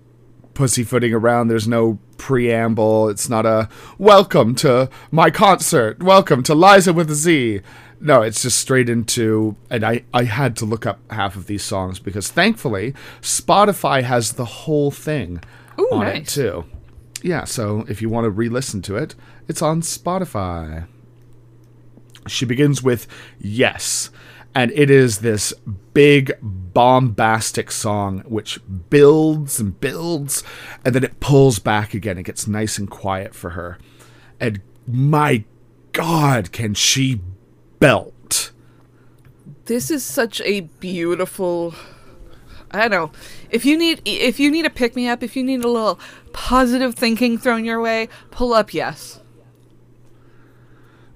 pussyfooting around, there's no preamble. It's not a welcome to my concert. Welcome to Liza with a Z. No, it's just straight into and I I had to look up half of these songs because thankfully Spotify has the whole thing Ooh, on it too. Yeah, so if you want to re-listen to it, it's on Spotify. She begins with Yes, and it is this big bombastic song which builds and builds and then it pulls back again. It gets nice and quiet for her. And my god, can she belt. This is such a beautiful. I know. If you need if you need a pick me up, if you need a little positive thinking thrown your way, pull up yes.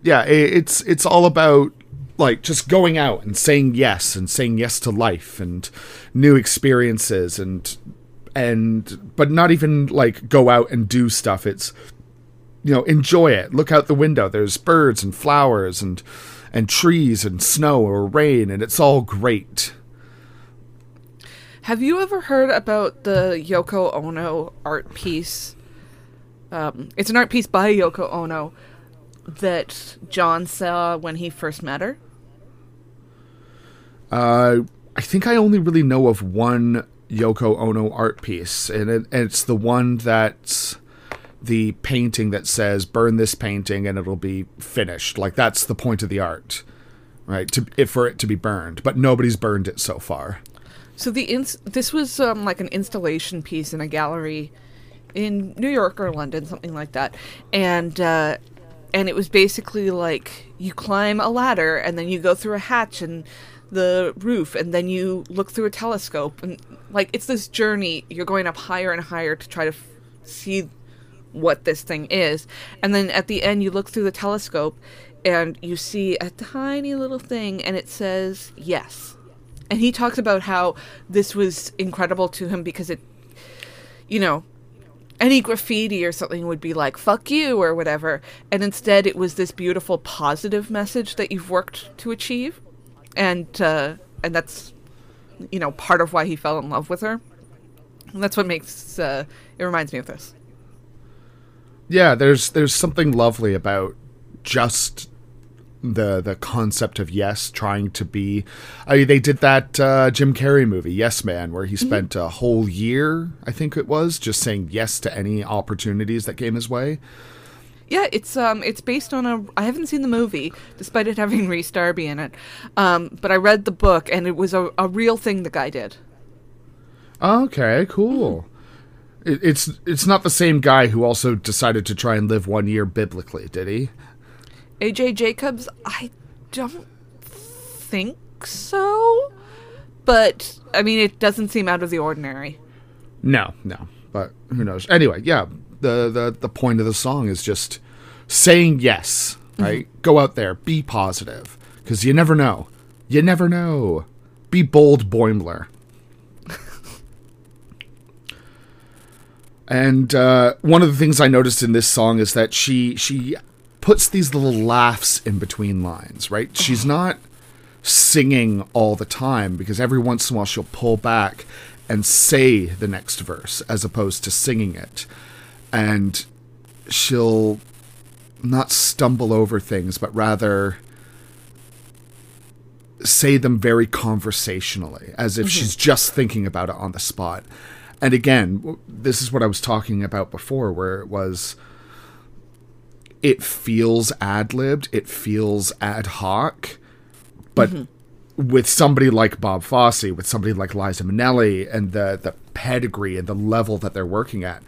yeah, it's it's all about like just going out and saying yes and saying yes to life and new experiences and and but not even like go out and do stuff. It's you know, enjoy it. Look out the window. There's birds and flowers and and trees and snow or rain and it's all great. Have you ever heard about the Yoko Ono art piece? Um, it's an art piece by Yoko Ono that John saw when he first met her. Uh, I think I only really know of one Yoko Ono art piece, and, it, and it's the one that's the painting that says "burn this painting and it'll be finished." Like that's the point of the art, right? To for it to be burned, but nobody's burned it so far. So the ins- this was um, like an installation piece in a gallery in New York or London, something like that, and uh, and it was basically like you climb a ladder and then you go through a hatch in the roof and then you look through a telescope and like it's this journey. You're going up higher and higher to try to f- see what this thing is. And then at the end, you look through the telescope and you see a tiny little thing and it says yes. And he talks about how this was incredible to him because it, you know, any graffiti or something would be like fuck you or whatever. And instead it was this beautiful positive message that you've worked to achieve. And uh, and that's you know part of why he fell in love with her. And that's what makes uh, it reminds me of this. Yeah, there's there's something lovely about just the the concept of yes trying to be I mean, they did that uh, Jim Carrey movie Yes Man where he spent a whole year I think it was just saying yes to any opportunities that came his way. Yeah, it's um it's based on a I haven't seen the movie despite it having Rhys Darby in it. Um but I read the book and it was a, a real thing the guy did. Okay, cool. It, it's it's not the same guy who also decided to try and live one year biblically, did he? AJ Jacobs, I don't think so. But I mean it doesn't seem out of the ordinary. No, no. But who knows? Anyway, yeah. The the the point of the song is just saying yes, right? Go out there, be positive, because you never know. You never know. Be bold, Boimler. and uh, one of the things I noticed in this song is that she she puts these little laughs in between lines, right? She's not singing all the time because every once in a while she'll pull back and say the next verse as opposed to singing it. And she'll not stumble over things, but rather say them very conversationally, as if she's mm-hmm. just thinking about it on the spot. And again, this is what I was talking about before, where it was it feels ad libbed, it feels ad hoc, but mm-hmm. with somebody like Bob Fosse, with somebody like Liza Minnelli, and the the pedigree and the level that they're working at,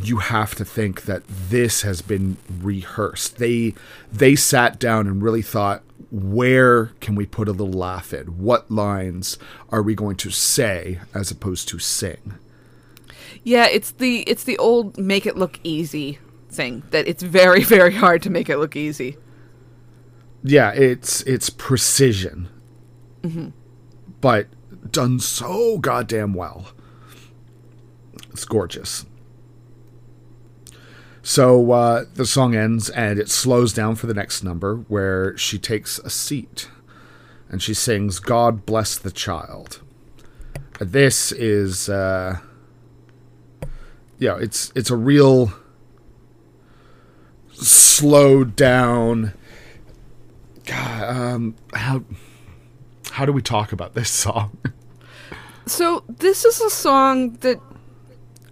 you have to think that this has been rehearsed. They they sat down and really thought, where can we put a little laugh in? What lines are we going to say as opposed to sing? Yeah, it's the it's the old make it look easy thing that it's very very hard to make it look easy. yeah, it's it's precision, but done so goddamn well. It's gorgeous. So uh, the song ends and it slows down for the next number where she takes a seat and she sings "God bless the child." This is, uh, yeah, it's it's a real slowed down God, um, how how do we talk about this song? So this is a song that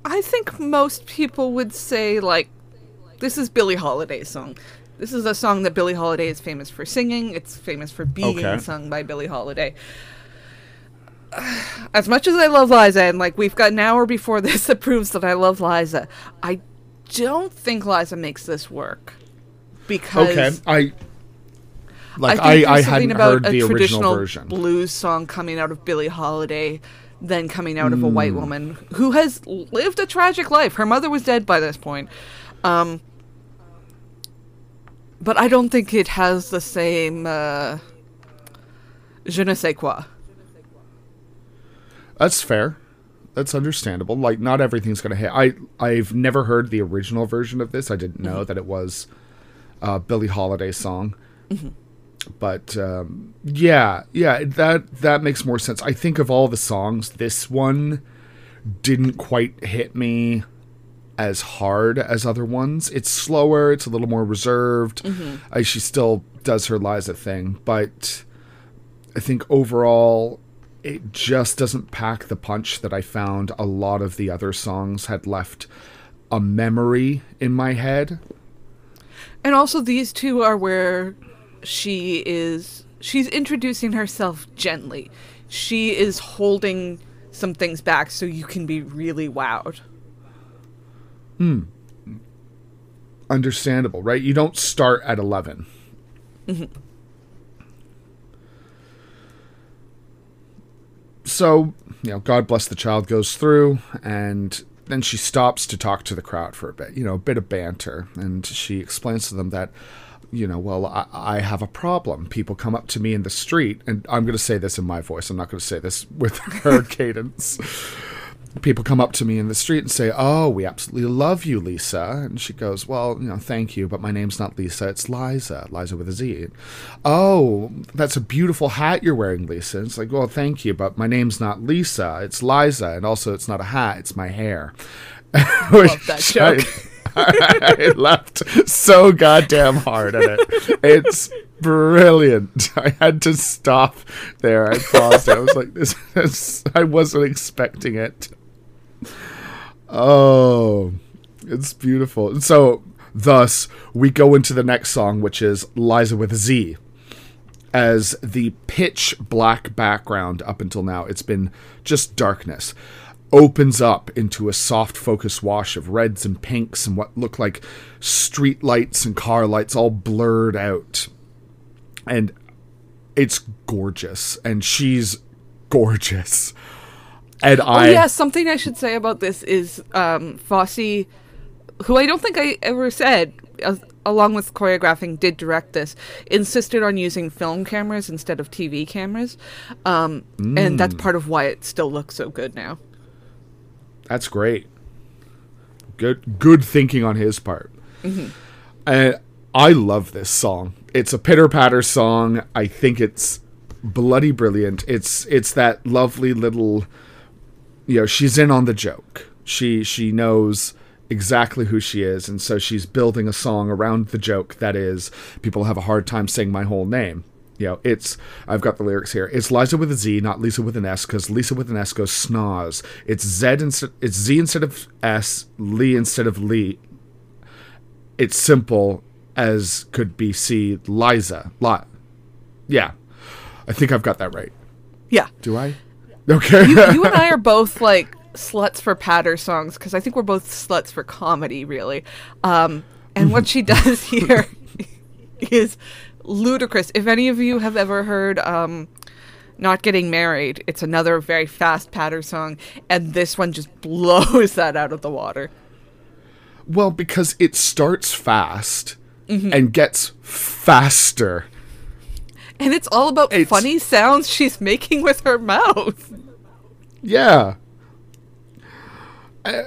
I think most people would say like this is Billie Holiday's song. This is a song that Billie Holiday is famous for singing. It's famous for being Okay. sung by Billie Holiday. As much as I love Liza, and like we've got an hour before this that proves that I love Liza, I don't think Liza makes this work because okay, I like I I, think I, something hadn't about heard a the original traditional version. blues song coming out of Billie Holiday, then coming out of a Hmm. white woman who has lived a tragic life. Her mother was dead by this point. Um, but I don't think it has the same uh, je ne sais quoi. That's fair. That's understandable. Like not everything's gonna hit. I I've never heard the original version of this. I didn't know Mm-hmm. that it was uh, Billie Holiday song. Mm-hmm. But um, yeah, yeah, that that makes more sense. I think of all the songs, this one didn't quite hit me as hard as other ones. It's slower. It's a little more reserved. Uh, she still does her Liza thing, but I think overall it just doesn't pack the punch that I found a lot of the other songs had left a memory in my head. And also, these two are where she is. She's introducing herself gently. She is holding some things back so you can be really wowed. Hmm. Understandable, right? You don't start at 11. So, you know, God bless the child goes through, and then she stops to talk to the crowd for a bit, you know, a bit of banter, and she explains to them that, you know, well, I, I have a problem. People come up to me in the street, and I'm going to say this in my voice. I'm not going to say this with her cadence people come up to me in the street and say, "Oh, we absolutely love you, Lisa." And she goes, "Well, you know, thank you, but my name's not Lisa. It's Liza. Liza with a Z." "Oh, that's a beautiful hat you're wearing, Lisa." It's like, "Well, thank you, but my name's not Lisa. It's Liza, and also it's not a hat. It's my hair." Love that joke. I, I laughed so goddamn hard at it. It's brilliant. I had to stop there. I paused. I was like, this, this I wasn't expecting it. Oh, it's beautiful. So, thus, we go into the next song, which is Liza with Z. As the pitch black background up until now, it's been just darkness, opens up into a soft focus wash of reds and pinks and what look like street lights and car lights all blurred out. And it's gorgeous. And she's gorgeous and Oh I yeah, something I should say about this is um, Fosse, who I don't think I ever said, uh, along with choreographing, did direct this, insisted on using film cameras instead of TV cameras, um, and that's part of why it still looks so good now. that's great. Good good thinking on his part. And I love this song. It's a pitter patter song. I think it's bloody brilliant. It's it's that lovely little you know, she's in on the joke. She she knows exactly who she is, and so she's building a song around the joke that is people have a hard time saying my whole name. You know, it's I've got the lyrics here. It's Liza with a Z, not Lisa with an S, because Lisa with an S goes snaz. It's Z instead it's Z instead of S, Lee instead of Lee. It's simple as could be C Liza. Li- yeah. I think I've got that right. Yeah, Do I? Okay. you, you and I are both like sluts for patter songs because I think we're both sluts for comedy, really. Um, and what she does here is ludicrous. If any of you have ever heard um, "Not Getting Married," it's another very fast patter song, and this one just blows that out of the water. Well, because it starts fast Mm-hmm. and gets faster. And it's all about It's- funny sounds she's making with her mouth. Yeah. Uh,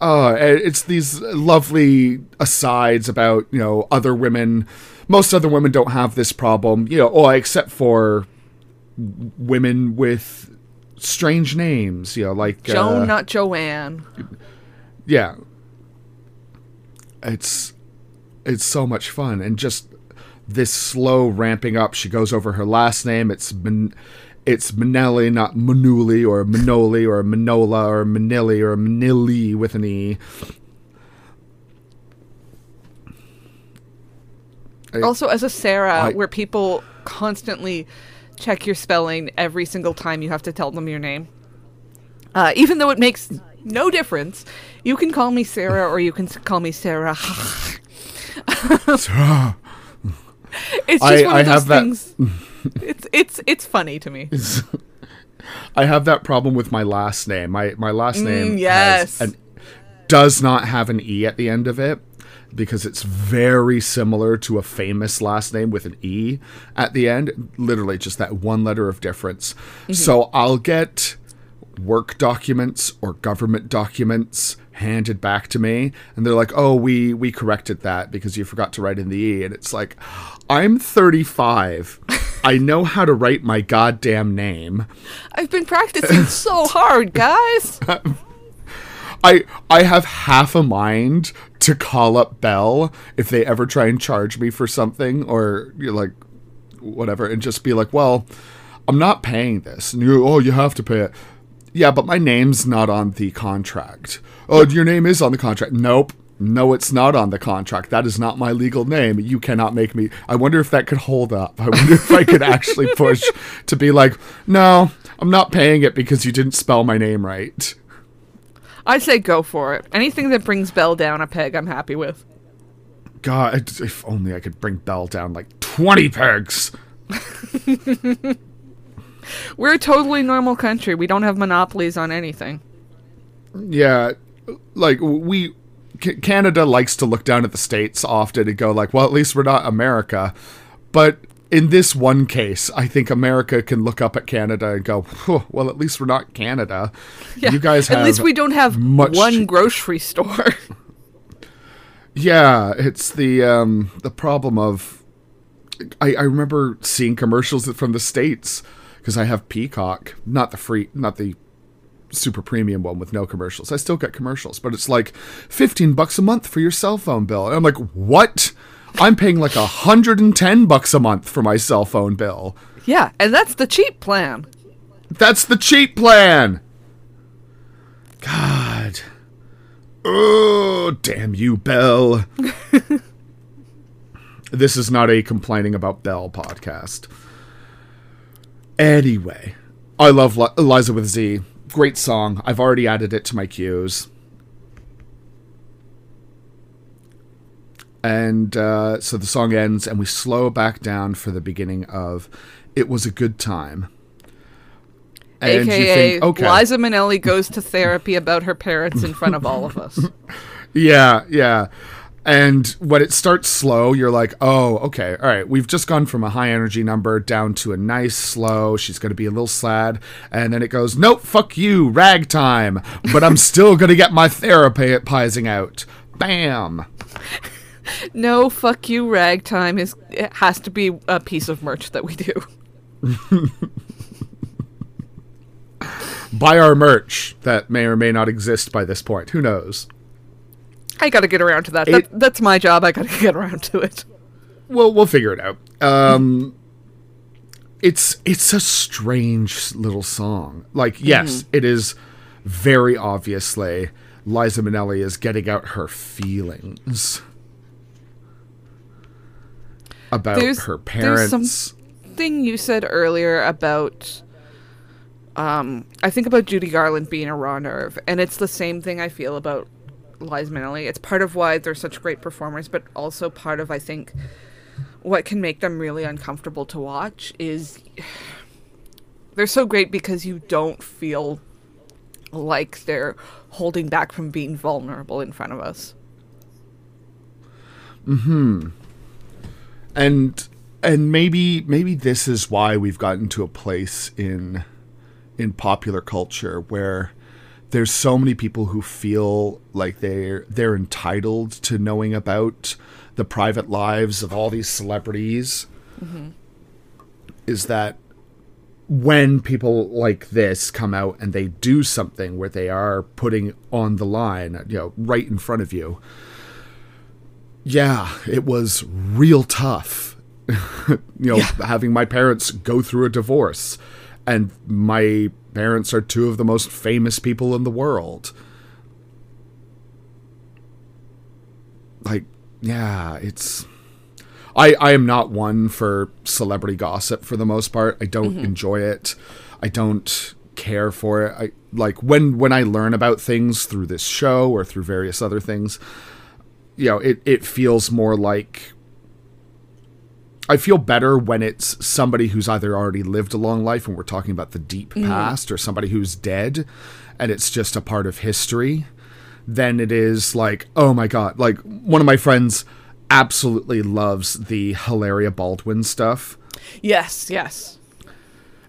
uh, it's these lovely asides about, you know, other women. Most other women don't have this problem, you know, oh, except for women with strange names, you know, like Joan, uh, not Joanne. yeah it's it's so much fun and just this slow ramping up she goes over her last name it's Man- it's Manelli not Manuli or Manoli or Manola or Manili or Manili with an e I- Also, as a Sarah, I- where people constantly check your spelling every single time you have to tell them your name, uh, even though it makes no difference, you can call me Sarah or you can call me Sarah. Sarah. it's just I- one I of those have that- things. it's it's it's funny to me. I have that problem with my last name my my last mm, name has yes. an, does not have an e at the end of it because it's very similar to a famous last name with an E at the end. Literally just that one letter of difference. Mm-hmm. So I'll get work documents or government documents handed back to me and they're like oh we we corrected that because you forgot to write in the e and it's like i'm 35 i know how to write my goddamn name I've been practicing so hard, guys. I I have half a mind to call up Bell if they ever try and charge me for something or you're like whatever and just be like, "Well, I'm not paying this." And you "Oh, you have to pay it." Yeah, but my name's not on the contract. Oh, your name is on the contract. Nope. No, it's not on the contract. That is not my legal name. You cannot make me. I wonder if that could hold up. I wonder if I could actually push to be like, no, I'm not paying it because you didn't spell my name right. I say go for it. Anything that brings Bell down a peg, I'm happy with. God, if only I could bring Bell down like 20 pegs. We're a totally normal country. We don't have monopolies on anything. Yeah, like we C- Canada likes to look down at the states often and go like, well, at least we're not America. But in this one case, I think America can look up at Canada and go, well, at least we're not Canada. Yeah. You guys have At least we don't have much- one grocery store. Yeah, it's the um, the problem of. I, I remember seeing commercials from the states because I have Peacock, not the free, not the super premium one with no commercials. I still get commercials, but it's like fifteen bucks a month for your cell phone bill, and I'm like, what? I'm paying like a hundred and ten bucks a month for my cell phone bill. yeah, and that's the cheap plan. That's the cheap plan. God. Oh, damn you, Bell. this is not a complaining about Bell podcast. Anyway, I love Li- Eliza with Z. Great song. I've already added it to my queues. And uh, so the song ends, and we slow back down for the beginning of It Was a Good Time. And AKA Liza Minnelli goes to therapy about her parents in front of all of us. Yeah, yeah. And when it starts slow, you're like, oh, okay, all right. We've just gone from a high energy number down to a nice slow. She's going to be a little sad. And then it goes, nope, fuck you, ragtime. But I'm still going to get my therapizing out. Bam. No, fuck you, ragtime is it has to be a piece of merch that we do. Buy our merch that may or may not exist by this point. Who knows? I gotta get around to that. It- that that's my job. I gotta get around to it. We'll we'll figure it out. Um, it's it's a strange little song. Like, yes, it is very obviously Liza Minnelli is getting out her feelings about There's- her there's parents. Thing you said earlier about, um, I think about Judy Garland being a raw nerve, and it's the same thing I feel about Liza Minnelli. It's part of why they're such great performers, but also part of I think what can make them really uncomfortable to watch is they're so great because you don't feel like they're holding back from being vulnerable in front of us. Hmm. and and maybe maybe this is why we've gotten to a place in in popular culture where there's so many people who feel like they're they're entitled to knowing about the private lives of all these celebrities is that when people like this come out and they do something where they are putting on the line you know right in front of you yeah, it was real tough. you know, having my parents go through a divorce. And my parents are two of the most famous people in the world. Like, yeah, it's. I, I am not one for celebrity gossip for the most part. I don't mm-hmm. enjoy it. I don't care for it. I like when when I learn about things through this show or through various other things you know, it, it feels more like I feel better when it's somebody who's either already lived a long life and we're talking about the deep mm-hmm. past or somebody who's dead and it's just a part of history than it is like, oh my god, like one of my friends absolutely loves the Hilaria Baldwin stuff. Yes, yes.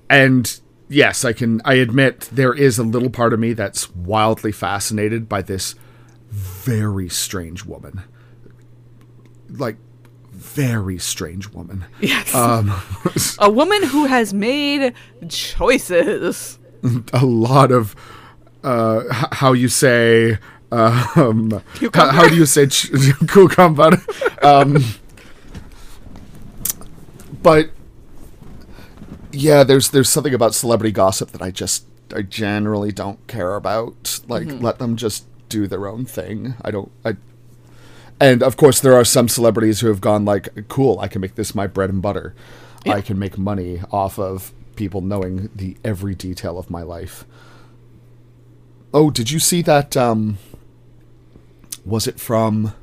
And yes, I can I admit there is a little part of me that's wildly fascinated by this very strange woman. Like very strange woman. Yes. Um a woman who has made choices. a lot of uh h- how you say um how, do you say ch- cucumber um but yeah there's there's something about celebrity gossip that i just i generally don't care about like let them just do their own thing i don't i and of course there are some celebrities who have gone like cool i can make this my bread and butter i can make money off of people knowing the every detail of my life oh did you see that um was it from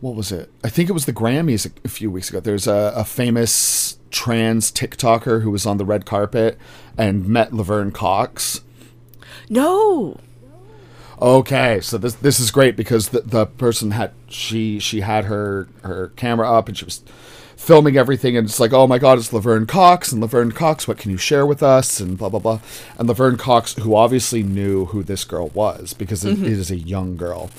what was it? I think it was the Grammys a, a few weeks ago. There's a, a famous trans TikToker who was on the red carpet and met Laverne Cox. No. Okay, so this this is great because the the person had she she had her her camera up and she was filming everything and it's like, oh my god, it's Laverne Cox and Laverne Cox, what can you share with us and blah blah blah. And Laverne Cox, who obviously knew who this girl was because it, mm-hmm. it is a young girl,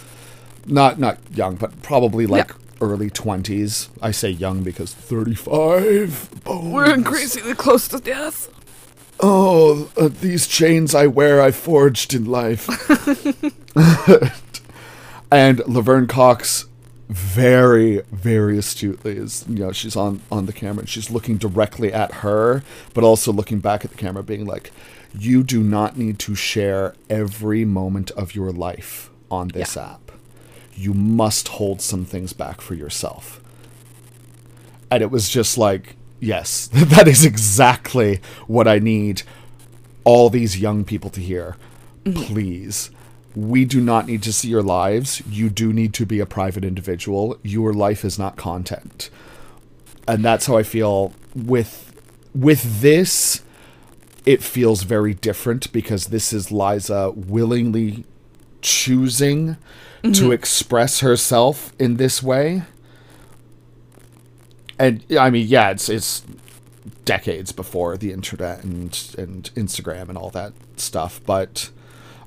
not not young, but probably like Yeah. early twenties. I say young because thirty five. We're increasingly close to death. Oh, uh, these chains I wear I forged in life. and Laverne Cox very very astutely is you know she's on on the camera and she's looking directly at her but also looking back at the camera being like you do not need to share every moment of your life on this Yeah. app you must hold some things back for yourself and it was just like yes that is exactly what i need all these young people to hear. Mm-hmm. Please we do not need to see your lives. You do need to be a private individual. Your life is not content. And that's how i feel with with this. It feels very different because this is liza willingly choosing to mm-hmm. express herself in this way and I mean, yeah, it's it's decades before the internet and and Instagram and all that stuff, but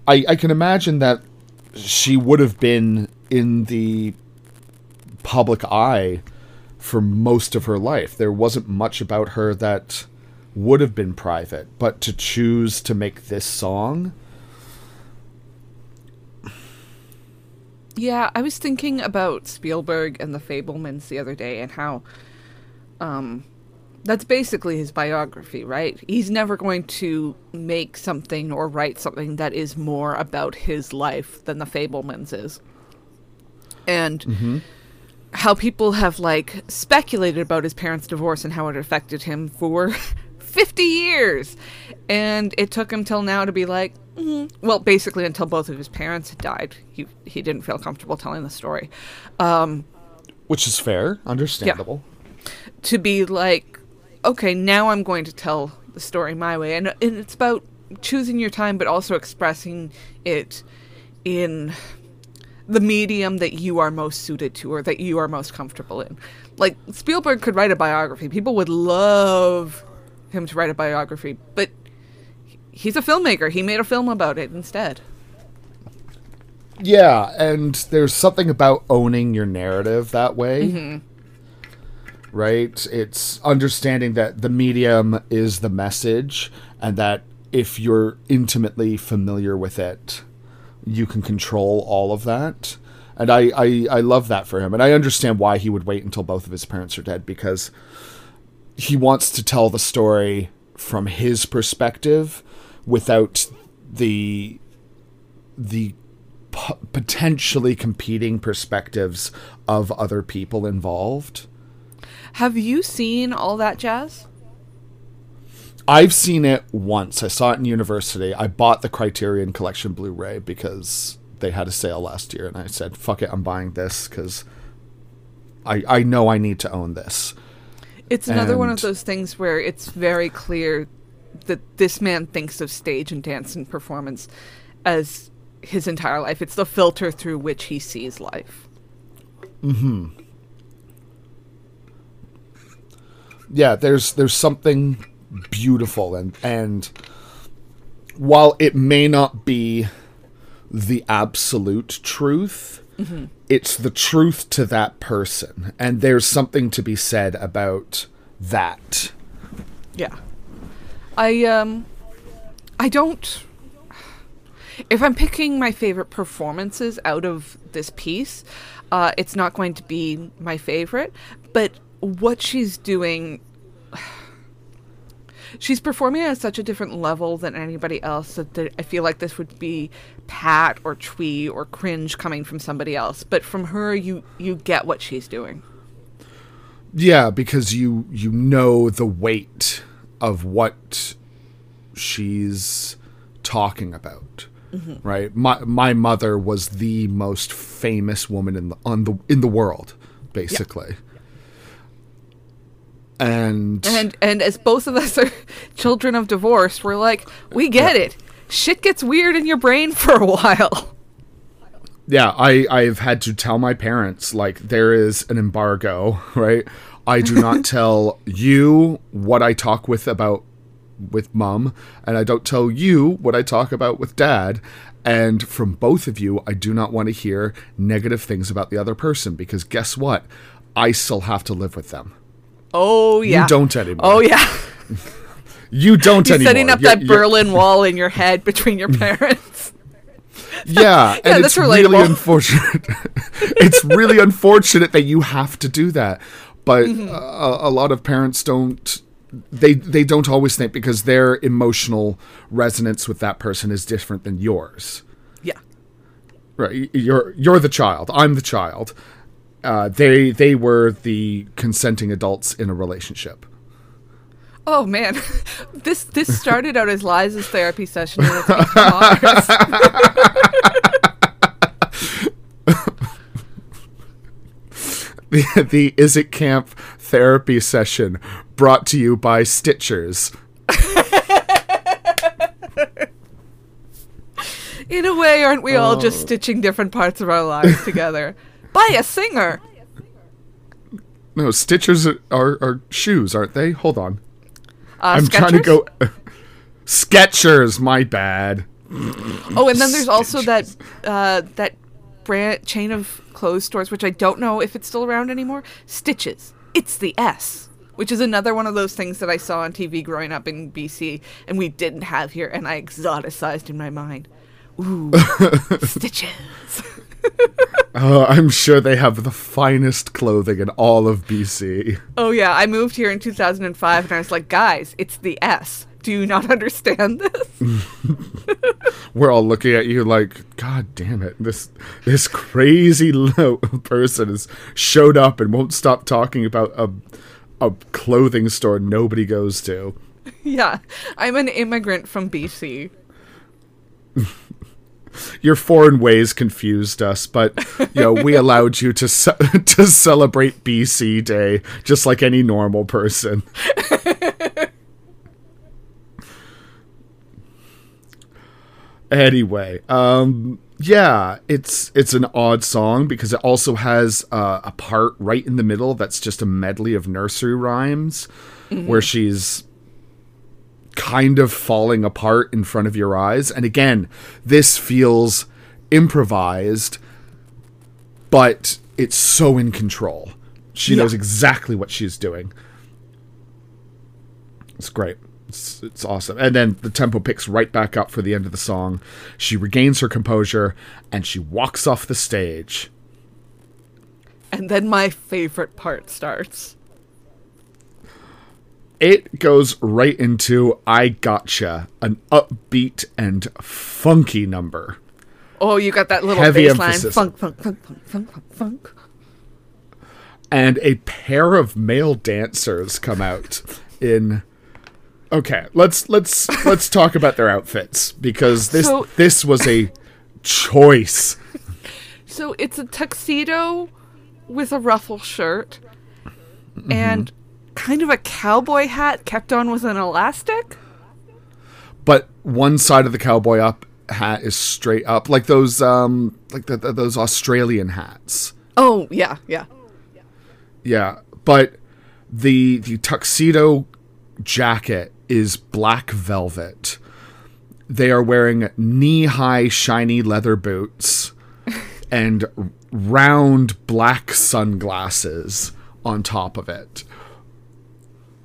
I I can imagine that she would have been in the public eye for most of her life. There wasn't much about her that would have been private, but to choose to make this song, Yeah, I was thinking about Spielberg and the Fabelmans the other day and how um that's basically his biography, right? He's never going to make something or write something that is more about his life than the Fabelmans is. And how people have like speculated about his parents' divorce and how it affected him for 50 years. And it took him till now to be like, mm, well, basically until both of his parents had died. He he didn't feel comfortable telling the story. Um which is fair, understandable. To be like, okay, now I'm going to tell the story my way, and, and it's about choosing your time, but also expressing it in the medium that you are most suited to or that you are most comfortable in. Like Spielberg could write a biography; people would love him to write a biography, but he's a filmmaker. He made a film about it instead. Yeah, and there's something about owning your narrative that way. Mm-hmm. Right? It's understanding that the medium is the message and that if you're intimately familiar with it, you can control all of that. And I, I, I love that for him. And I understand why he would wait until both of his parents are dead because he wants to tell the story from his perspective without the the potentially competing perspectives of other people involved. Have you seen all that jazz? I've seen it once. I saw it in university. I bought the Criterion Collection Blu-ray because they had a sale last year, and I said, "Fuck it, I'm buying this because I I know I need to own this." It's another one of those things where it's very clear that this man thinks of stage and dance and performance as his entire life. It's the filter through which he sees life. Mm-hmm. Yeah there's there's something beautiful and and while it may not be the absolute truth it's the truth to that person and there's something to be said about that Yeah. I um I don't if I'm picking my favorite performances out of this piece, uh, it's not going to be my favorite. But what she's doing, she's performing at such a different level than anybody else that I feel like this would be pat or twee or cringe coming from somebody else. But from her, you you get what she's doing. yeah because you you know the weight of what she's talking about mm-hmm. right my my mother was the most famous woman in the on the in the world basically and And and as both of us are children of divorce, we're like, we get it. Shit gets weird in your brain for a while. yeah, I I've had to tell my parents like there is an embargo, right? I do not tell you what I talk with about with mom, and I don't tell you what I talk about with dad. And from both of you, I do not want to hear negative things about the other person because guess what? I still have to live with them. Oh yeah. You don't anymore. Oh yeah. You don't You're anymore. setting up You're- that you're- Berlin Wall in your head between your parents. Yeah, and that's it's really unfortunate. it's really unfortunate that you have to do that, but Mm-hmm. uh, a lot of parents don't. They they don't always think because their emotional resonance with that person is different than yours. yeah. Right, you're you're the child. I'm the child. Uh, they they were the consenting adults in a relationship. Oh man, this this started out as Liza's therapy session. And. The the Is It Camp therapy session brought to you by Stitchers. In a way, aren't we all Oh. just stitching different parts of our lives together? By a singer. No, Stitchers are, are, are shoes, aren't they? Hold on. Uh, I'm trying to go. Skechers, my bad. Oh, and then there's also that uh, that brand chain of clothes stores, which I don't know if it's still around anymore. Stitches. It's the S, which is another one of those things that I saw on TV growing up in BC, and we didn't have here, and I exoticized in my mind. Ooh, Stitches. Oh, I'm sure they have the finest clothing in all of BC. Oh yeah, I moved here in 2005, and I was like, guys, it's the S. Do you not understand this? We're all looking at you like, God damn it! This this crazy lo- person has showed up and won't stop talking about a a clothing store nobody goes to. yeah, I'm an immigrant from BC. Your foreign ways confused us, but you know we allowed you to ce- to celebrate BC Day just like any normal person. anyway, um, yeah, it's it's an odd song because it also has uh, a part right in the middle that's just a medley of nursery rhymes where she's kind of falling apart in front of your eyes. And again, this feels improvised, but it's so in control. She Yeah. knows exactly what she's doing. It's great. It's, it's awesome. And then the tempo picks right back up for the end of the song. She regains her composure and she walks off the stage. And then my favorite part starts. It goes right into I Gotcha, an upbeat and funky number. Oh, you got that little Heavy bass line. emphasis. Funk, funk, funk, funk, funk, funk, funk. and a pair of male dancers come out in okay let's let's let's talk about their outfits because this So- this was a choice So it's a tuxedo with a ruffle shirt Mm-hmm. and kind of a cowboy hat kept on with an elastic. but one side of the cowboy up hat is straight up like those um like the, the, those australian hats Oh, yeah, yeah. yeah but the the tuxedo jacket is black velvet they are wearing knee-high shiny leather boots and round black sunglasses on top of it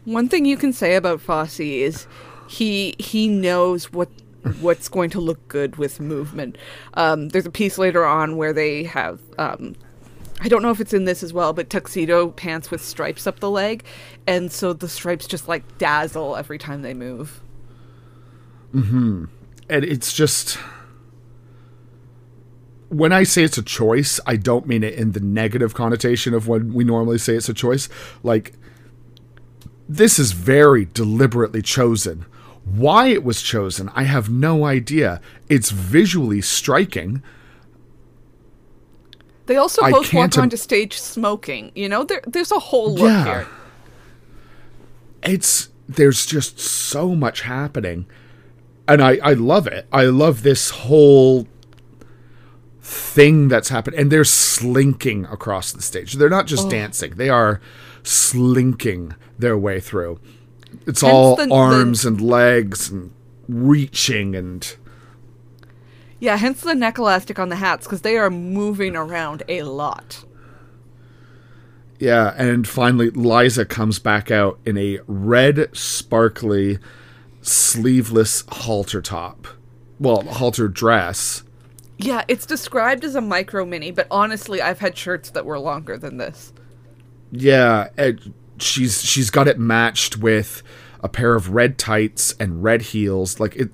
One thing you can say about Fosse is he he knows what what's going to look good with movement. Um, there's a piece later on where they have um, I don't know if it's in this as well, but tuxedo pants with stripes up the leg, and so the stripes just like dazzle every time they move. and it's just when I say it's a choice, I don't mean it in the negative connotation of when we normally say it's a choice. Like this is very deliberately chosen. Why it was chosen, I have no idea. It's visually striking. They also I both walk onto stage smoking. You know, there there's a whole look Yeah. here. It's there's just so much happening. And I I love it. I love this whole thing that's happened and they're slinking across the stage. They're not just oh. dancing. They are slinking their way through. It's Hence all the- the- arms and legs and reaching and Yeah, hence the neck elastic on the hats because they are moving around a lot. Yeah, and finally, Liza comes back out in a red, sparkly, sleeveless halter top. Well, halter dress. Yeah, it's described as a micro mini, but honestly, I've had shirts that were longer than this. Yeah, she's she's got it matched with a pair of red tights and red heels. Like it,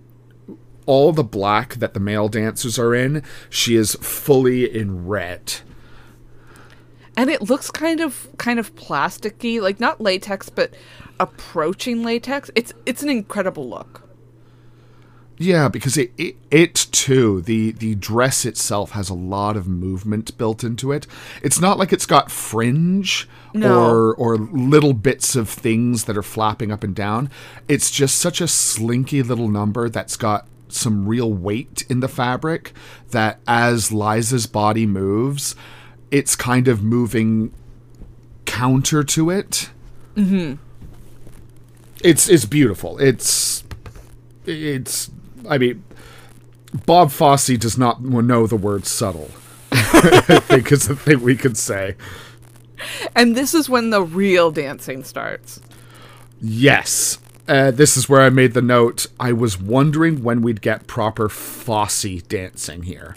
all the black that the male dancers are in, she is fully in red. And it looks kind of kind of plasticky, like not latex, but approaching latex. It's it's an incredible look. Yeah, because it, it it too the the dress itself has a lot of movement built into it. It's not like it's got fringe No. or or little bits of things that are flapping up and down. It's just such a slinky little number that's got some real weight in the fabric that as Liza's body moves, it's kind of moving counter to it. Mm-hmm. It's it's beautiful. It's it's I mean Bob Fosse does not know the word subtle. I think is the thing we could say. And this is when the real dancing starts. Yes. Uh, this is where I made the note. I was wondering when we'd get proper Fosse dancing here.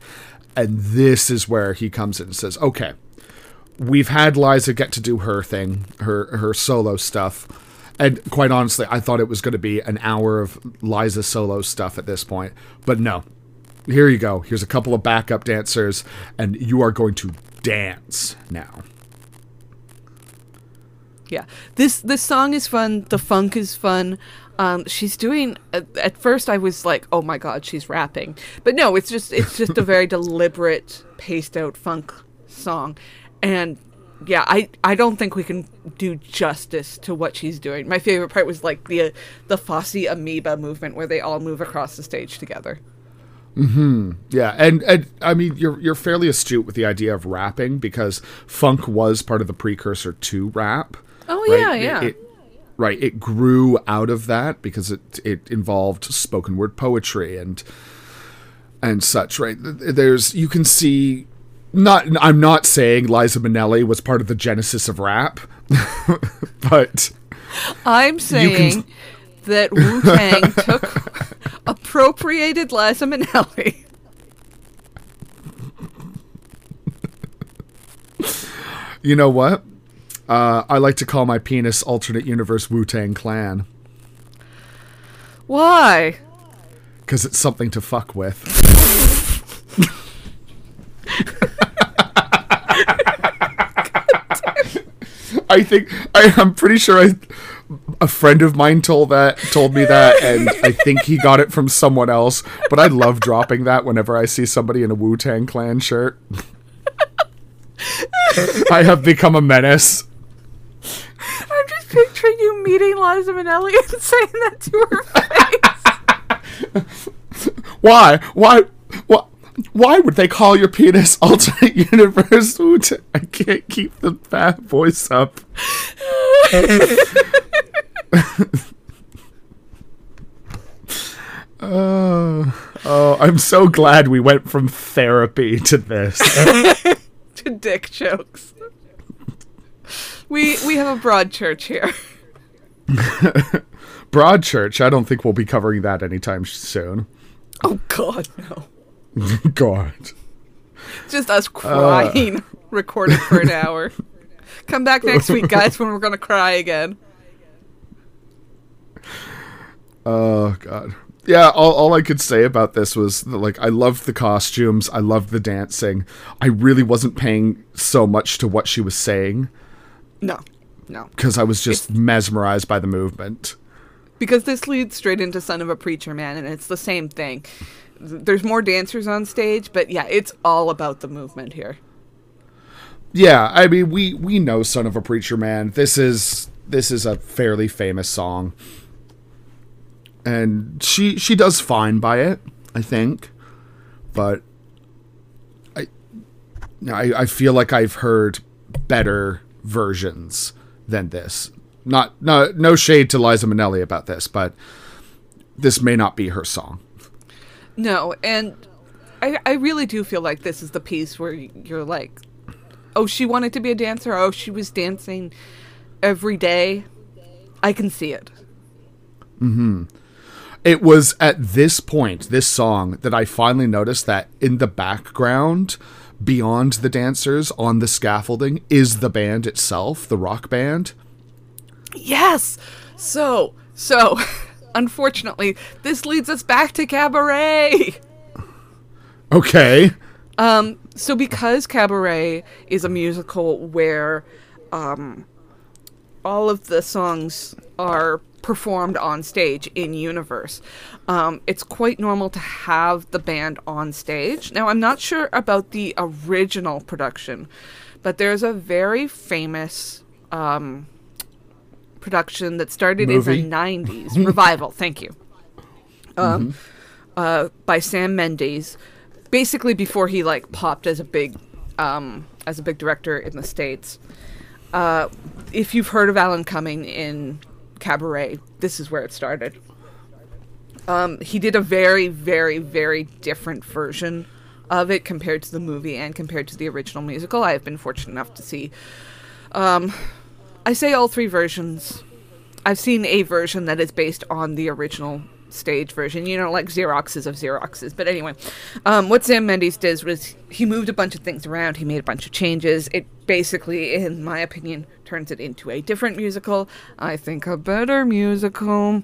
And this is where he comes in and says, okay, we've had Liza get to do her thing, her, her solo stuff. And quite honestly, I thought it was going to be an hour of Liza solo stuff at this point. But no. Here you go. Here's a couple of backup dancers, and you are going to dance now. Yeah, this this song is fun. The funk is fun. Um, she's doing. At, at first, I was like, "Oh my god, she's rapping," but no, it's just it's just a very deliberate, paced out funk song, and yeah, I I don't think we can do justice to what she's doing. My favorite part was like the the Fosse amoeba movement where they all move across the stage together. Hmm. Yeah, and, and I mean you're you're fairly astute with the idea of rapping because funk was part of the precursor to rap. Oh right? yeah, It- yeah. it- right, it grew out of that because it it involved spoken word poetry and and such. Right, there's you can see. Not, I'm not saying Liza Minnelli was part of the genesis of rap, but I'm saying that Wu Tang took appropriated Liza Minnelli. you know what? Uh, I like to call my penis alternate universe Wu Tang Clan Why? because it's something to fuck with. I think I, I'm pretty sure I, a friend of mine told that told me that, and I think he got it from someone else. But I love dropping that whenever I see somebody in a Wu Tang Clan shirt. I have become a menace. I'm just picturing you meeting Liza Minnelli and saying that to her face. Why? Why? What? Why would they call your penis alternate universe? I can't keep the bad voice up. Oh, oh, I'm so glad we went from therapy to this. to dick jokes. We we have a broad church here. broad church. I don't think we'll be covering that anytime soon. Oh God, no! God. Just us crying, uh. recorded for an hour. Come back next week, guys, when we're gonna cry again. Oh god. Yeah, all, all I could say about this was that, like I loved the costumes, I loved the dancing. I really wasn't paying so much to what she was saying No, no, because I was just mesmerized by the movement. because this leads straight into "Son of a Preacher Man," and it's the same thing. There's more dancers on stage, but yeah, it's all about the movement here. Yeah, I mean we we know Son of a Preacher Man. This is this is a fairly famous song. And she she does fine by it, I think. But I I, I feel like I've heard better versions than this. Not no no shade to Liza Minnelli about this, but this may not be her song. No, and I I really do feel like this is the piece where you're like, oh, she wanted to be a dancer. Oh, she was dancing every day. I can see it. Hmm. It was at this point, this song, that I finally noticed that in the background, beyond the dancers on the scaffolding, is the band itself, the rock band. Yes. So so, unfortunately, this leads us back to cabaret. Okay. Um, so because Cabaret is a musical where um, all of the songs are performed on stage in universe, um, it's quite normal to have the band on stage. Now, I'm not sure about the original production, but there's a very famous um, production that started Movie? in the 90s revival. Thank you. Um, uh, by Sam Mendes, basically before he like popped as a big um, as a big director in the states. Uh, if you've heard of Alan Cumming in Cabaret, this is where it started. Um, he did a very, very, very different version of it compared to the movie and compared to the original musical. I have been fortunate enough to see. Um, I say all three versions. I've seen a version that is based on the original stage version, you know, like Xeroxes of Xeroxes. But anyway, um, what Sam Mendes did was he moved a bunch of things around, he made a bunch of changes. It basically, in my opinion, turns it into a different musical. I think a better musical.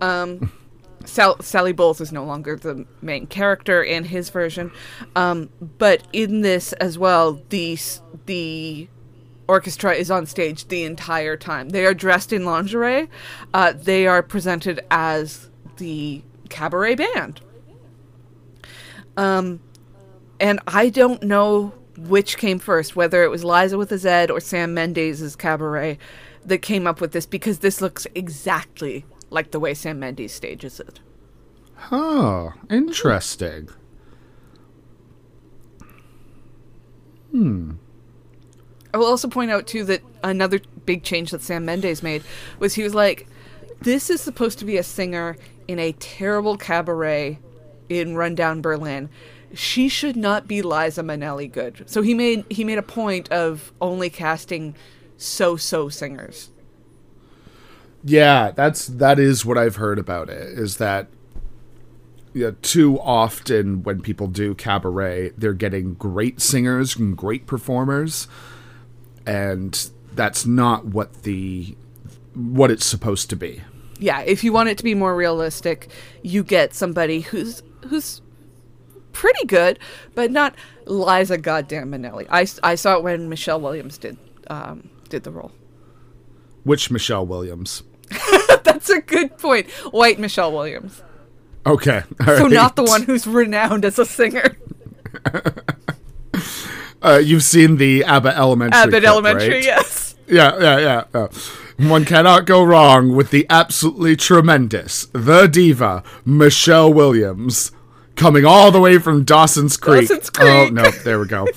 Um, Sal- Sally Bowles is no longer the main character in his version, um, but in this as well, the the orchestra is on stage the entire time. They are dressed in lingerie. Uh, they are presented as the cabaret band. Um, and I don't know which came first, whether it was Liza with a Z or Sam Mendes' cabaret that came up with this, because this looks exactly like the way Sam Mendes stages it. Oh, interesting. I will also point out too that another big change that Sam Mendes made was he was like, "This is supposed to be a singer in a terrible cabaret in rundown Berlin. She should not be Liza Minnelli good." So he made he made a point of only casting so-so singers. Yeah, that's that is what I've heard about it. Is that yeah, too often when people do cabaret, they're getting great singers and great performers, and that's not what the what it's supposed to be. Yeah, if you want it to be more realistic, you get somebody who's who's pretty good, but not Liza goddamn Minnelli. I saw it when Michelle Williams did um, did the role. Which Michelle Williams? That's a good point. White Michelle Williams. Okay, So all not the one who's renowned as a singer. Uh, you've seen the Abbott Elementary. Abbott clip, Elementary, right? yes. Yeah, yeah, yeah. One cannot go wrong with the absolutely tremendous, the diva, Michelle Williams, coming all the way from Dawson's Creek. Dawson's Oh Creek. no, there we go.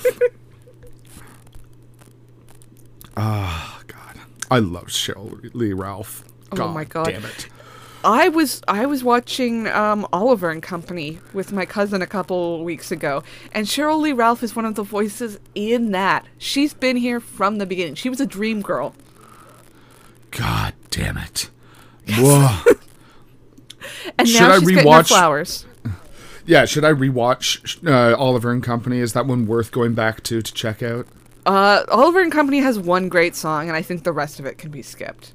Ah, God, I love Sheryl Lee Ralph. Oh my God. damn it! I was I was watching um, Oliver and Company with my cousin a couple weeks ago, and Sheryl Lee Ralph is one of the voices in that. She's been here from the beginning. She was a dream girl. God damn it! Whoa. And Should now I she's her rewatch- flowers. yeah, should I rewatch uh, Oliver and Company? Is that one worth going back to to check out? Uh, Oliver and Company has one great song, and I think the rest of it can be skipped.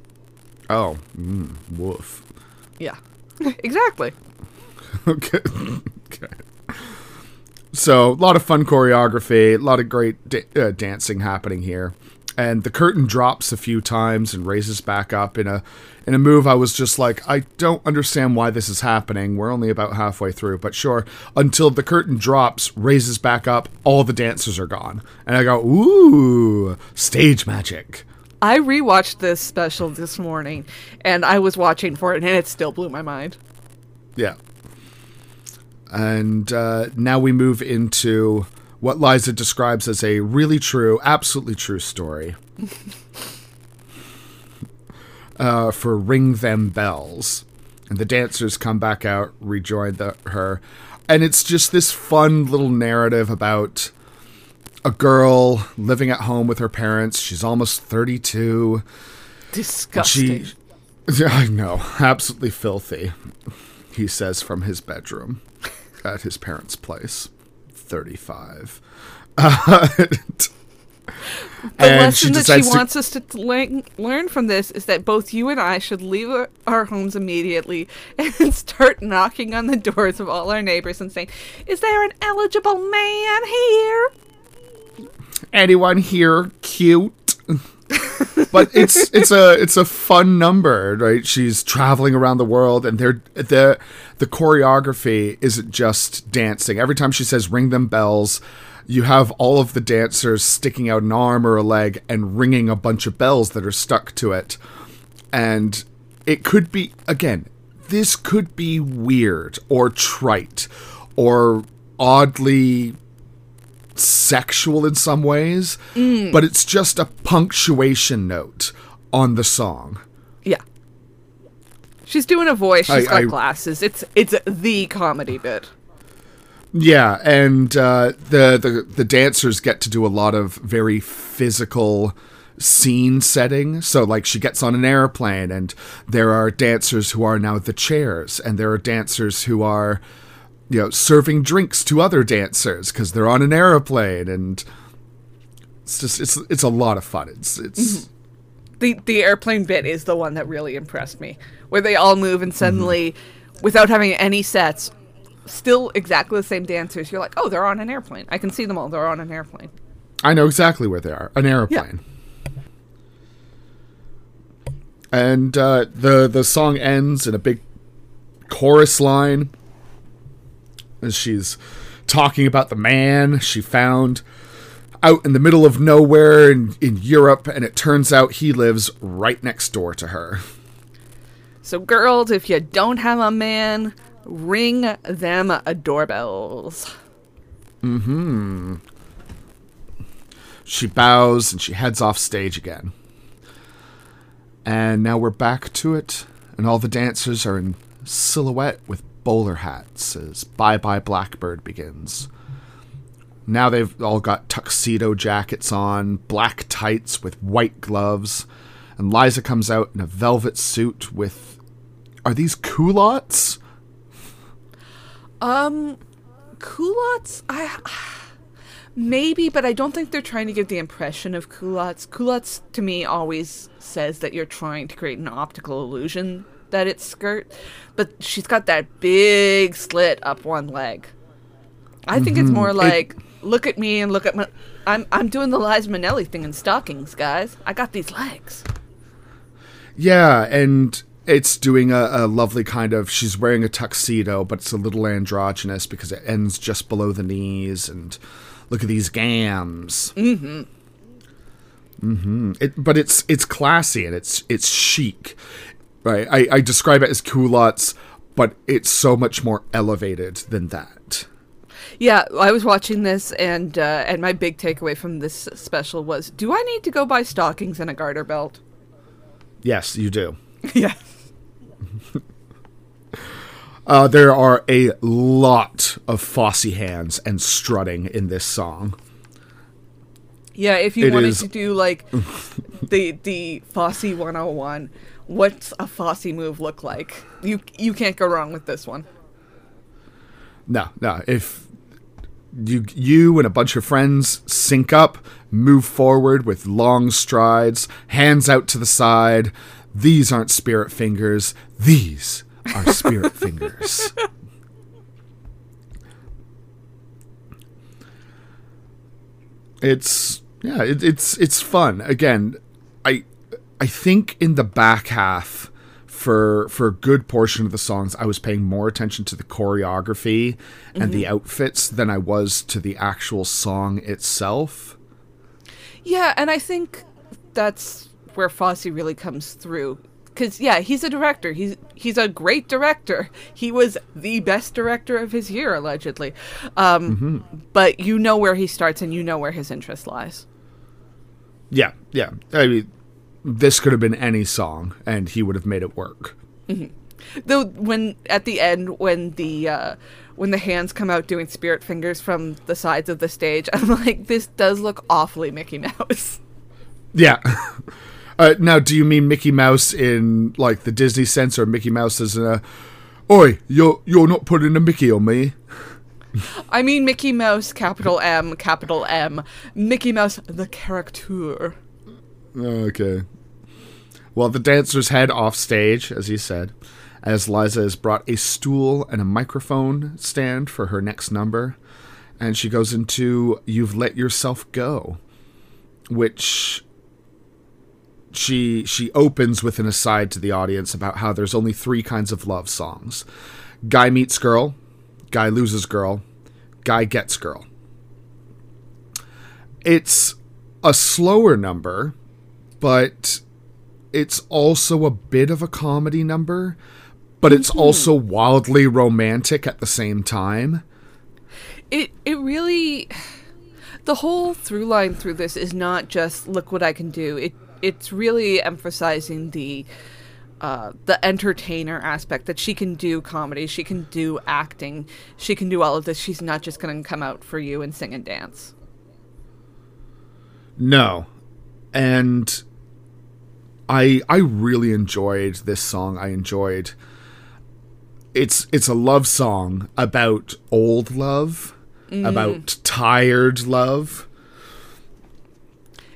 Oh, mm, woof. Yeah, exactly. Okay. okay. So, a lot of fun choreography, a lot of great da- uh, dancing happening here. And the curtain drops a few times and raises back up in a in a move I was just like, I don't understand why this is happening. We're only about halfway through, but sure. Until the curtain drops, raises back up, all the dancers are gone. And I go, "Ooh, stage magic." I rewatched this special this morning, and I was watching for it, and it still blew my mind. Yeah. And uh, now we move into what Liza describes as a really true, absolutely true story. uh, for Ring Them Bells. And the dancers come back out, rejoin the, her. And it's just this fun little narrative about a girl living at home with her parents. She's almost 32. Disgusting. She, I know, absolutely filthy, he says from his bedroom at his parents' place. 35. Uh, the lesson that she wants us to le- learn from this is that both you and I should leave our homes immediately and start knocking on the doors of all our neighbors and saying, "Is there an eligible man here? Anyone here cute?" but it's it's a it's a fun number, right? She's traveling around the world, and they're the the choreography isn't just dancing. Every time she says "ring them bells," you have all of the dancers sticking out an arm or a leg and ringing a bunch of bells that are stuck to it, and it could be again. This could be weird or trite or oddly sexual in some ways, mm. but it's just a punctuation note on the song. Yeah. She's doing a voice. She's I, got I, glasses. It's it's the comedy bit. Yeah, and uh, the, the the dancers get to do a lot of very physical scene setting. So, like, she gets on an airplane, and there are dancers who are now the chairs, and there are dancers who are you know, serving drinks to other dancers because they're on an aeroplane, and it's just it's it's a lot of fun. It's it's mm-hmm. the the airplane bit is the one that really impressed me, where they all move and suddenly, mm-hmm. without having any sets, still exactly the same dancers. You're like, oh, they're on an airplane. I can see them all. They're on an airplane. I know exactly where they are. An airplane. Yeah. And uh, the the song ends in a big chorus line as she's talking about the man she found out in the middle of nowhere in, in Europe, and it turns out he lives right next door to her. So, girls, if you don't have a man, ring them a doorbells. Mm hmm. She bows and she heads off stage again. And now we're back to it, and all the dancers are in silhouette with bowler hats as Bye Bye Blackbird begins. Now they've all got tuxedo jackets on, black tights with white gloves, and Liza comes out in a velvet suit with. Are these culottes? Um, culottes? I. Maybe, but I don't think they're trying to give the impression of culottes. Culottes, to me, always says that you're trying to create an optical illusion that it's skirt, but she's got that big slit up one leg. I think mm-hmm. it's more like it, look at me and look at my. I'm I'm doing the Liza Minnelli thing in stockings, guys. I got these legs. Yeah, and it's doing a, a, lovely kind of. She's wearing a tuxedo, but it's a little androgynous because it ends just below the knees. And look at these gams. Mm-hmm. Mm-hmm. It, but it's it's classy and it's it's chic. Right. I, I describe it as culottes, but it's so much more elevated than that. Yeah, I was watching this, and uh, and my big takeaway from this special was: Do I need to go buy stockings and a garter belt? Yes, you do. yeah. uh, there are a lot of Fosse hands and strutting in this song. Yeah, if you it wanted is... to do like the the Fosse 101, what's a Fosse move look like? You you can't go wrong with this one. No, no. If you you and a bunch of friends sync up, move forward with long strides, hands out to the side. These aren't spirit fingers. These are spirit fingers. It's yeah, it, it's it's fun. Again, I think in the back half for for a good portion of the songs I was paying more attention to the choreography and mm-hmm. the outfits than I was to the actual song itself. Yeah, and I think that's where Fosse really comes through. because yeah, he's a director. He's he's a great director. He was the best director of his year, allegedly. Um, Mm-hmm. But you know where he starts, and you know where his interest lies. Yeah, yeah. I mean, this could have been any song, and he would have made it work. Though when at the end when the uh, when the hands come out doing spirit fingers from the sides of the stage, I'm like, this does look awfully Mickey Mouse. Yeah. Uh, now, do you mean Mickey Mouse in like the Disney sense, or Mickey Mouse as a, "Oi, you're you're not putting a Mickey on me"? I mean Mickey Mouse, capital M, capital M, Mickey Mouse, the character. Oh, okay. Well, the dancers head off stage, as you said, as Liza has brought a stool and a microphone stand for her next number, and she goes into "You've Let Yourself Go," which she she opens with an aside to the audience about how there's only three kinds of love songs: guy meets girl, guy loses girl, guy gets girl. It's a slower number, but it's also a bit of a comedy number, but it's also wildly romantic at the same time. It it really the whole through line through this is not just look what I can do. It it's really emphasizing the uh, the entertainer aspect that she can do comedy, she can do acting, she can do all of this. She's not just going to come out for you and sing and dance. No. And I I really enjoyed this song. I enjoyed it's it's a love song about old love, about tired love.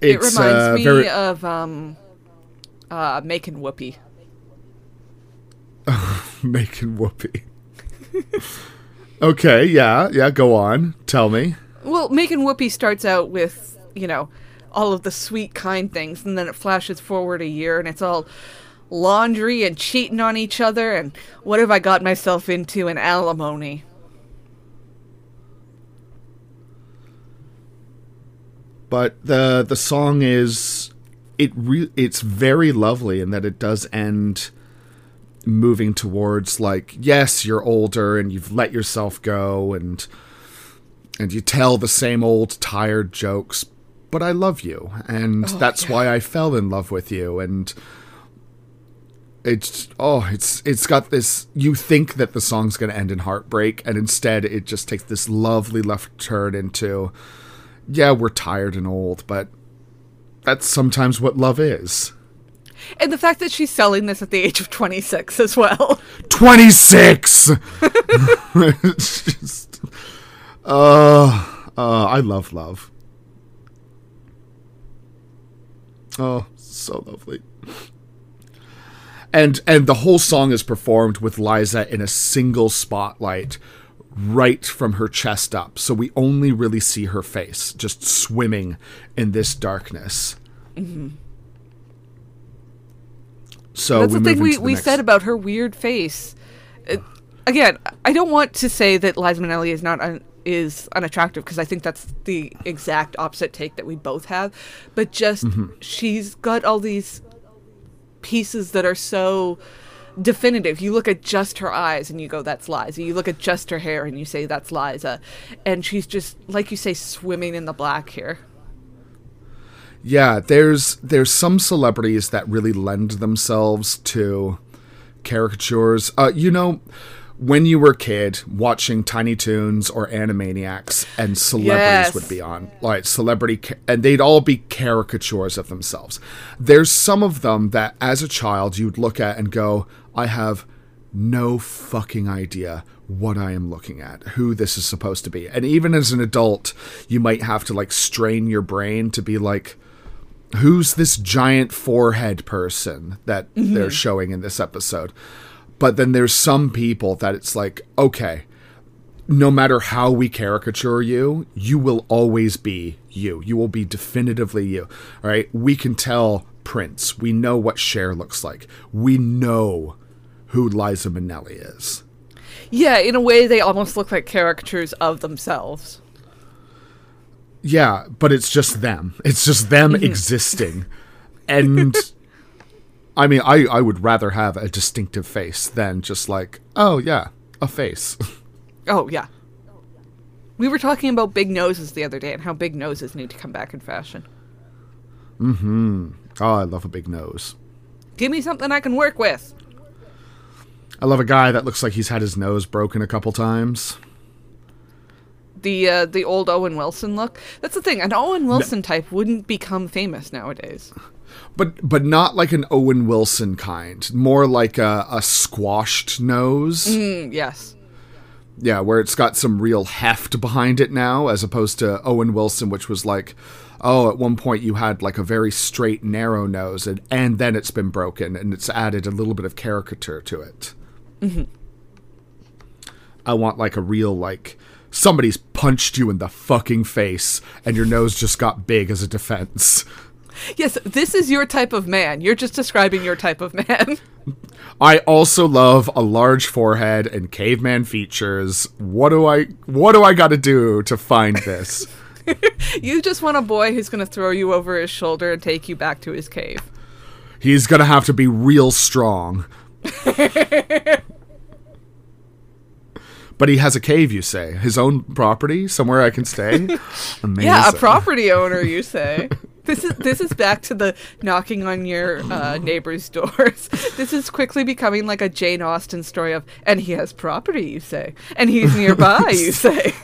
it reminds uh, me very- of um, uh, making whoopee. making whoopee. okay, yeah, yeah, go on. Tell me. Well, making whoopee starts out with you know all of the sweet, kind things, and then it flashes forward a year, and it's all laundry and cheating on each other, and what have I got myself into? And alimony. but the the song is it re- it's very lovely in that it does end moving towards like yes you're older and you've let yourself go and and you tell the same old tired jokes but I love you and that's why I fell in love with you and it's oh it's it's got this you think that the song's going to end in heartbreak and instead it just takes this lovely left turn into yeah, we're tired and old, but that's sometimes what love is. And the fact that she's selling this at the age of 26 as well. 26! it's just. Uh, uh, I love love. Oh, so lovely. And and the whole song is performed with Liza in a single spotlight right from her chest up. So we only really see her face just swimming in this darkness. So That's the thing we, the we next- said about her weird face. Uh, again, I don't want to say that Liza Minnelli is not un- is unattractive because I think that's the exact opposite take that we both have. But just Mm-hmm. she's got all these pieces that are so definitive. You look at just her eyes and you go, "That's Liza." You look at just her hair and you say, "That's Liza," and she's just like you say, swimming in the black here. Yeah, there's there's some celebrities that really lend themselves to caricatures. Uh, you know, when you were a kid watching Tiny Toons or Animaniacs, and celebrities Yes. would be on, like celebrity, ca- and they'd all be caricatures of themselves. There's some of them that, as a child, you'd look at and go, "I have no fucking idea." What I am looking at, who this is supposed to be. And even as an adult, you might have to like strain your brain to be like, who's this giant forehead person that they're mm-hmm. showing in this episode. But then there's some people that it's like, okay, no matter how we caricature you, you will always be you. You will be definitively you. All right. We can tell Prince. We know what Cher looks like. We know who Liza Minnelli is. Yeah, in a way, they almost look like caricatures of themselves. Yeah, but it's just them. It's just them mm-hmm. existing. And I mean, I, I would rather have a distinctive face than just like, oh yeah, a face. Oh yeah. We were talking about big noses the other day and how big noses need to come back in fashion. Mm hmm. Oh, I love a big nose. Give me something I can work with. I love a guy that looks like he's had his nose broken a couple times. The uh, the old Owen Wilson look. That's the thing. An Owen Wilson type wouldn't become famous nowadays. But but not like an Owen Wilson kind. More like a, a squashed nose. Mm, yes. Yeah, where it's got some real heft behind it now, as opposed to Owen Wilson, which was like, oh, at one point you had like a very straight, narrow nose, and, and then it's been broken, and it's added a little bit of caricature to it. I want like a real, like, somebody's punched you in the fucking face, and your nose just got big as a defense. Yes, this is your type of man. You're just describing your type of man. I also love a large forehead and caveman features. What do I what do I got to do to find this? you just want a boy who's going to throw you over his shoulder and take you back to his cave. He's going to have to be real strong. but he has a cave, you say. His own property, somewhere I can stay. Amazing. Yeah, a property owner, you say. This is this is back to the knocking on your uh, neighbor's doors. This is quickly becoming like a Jane Austen story of, and he has property, you say, and he's nearby, you say.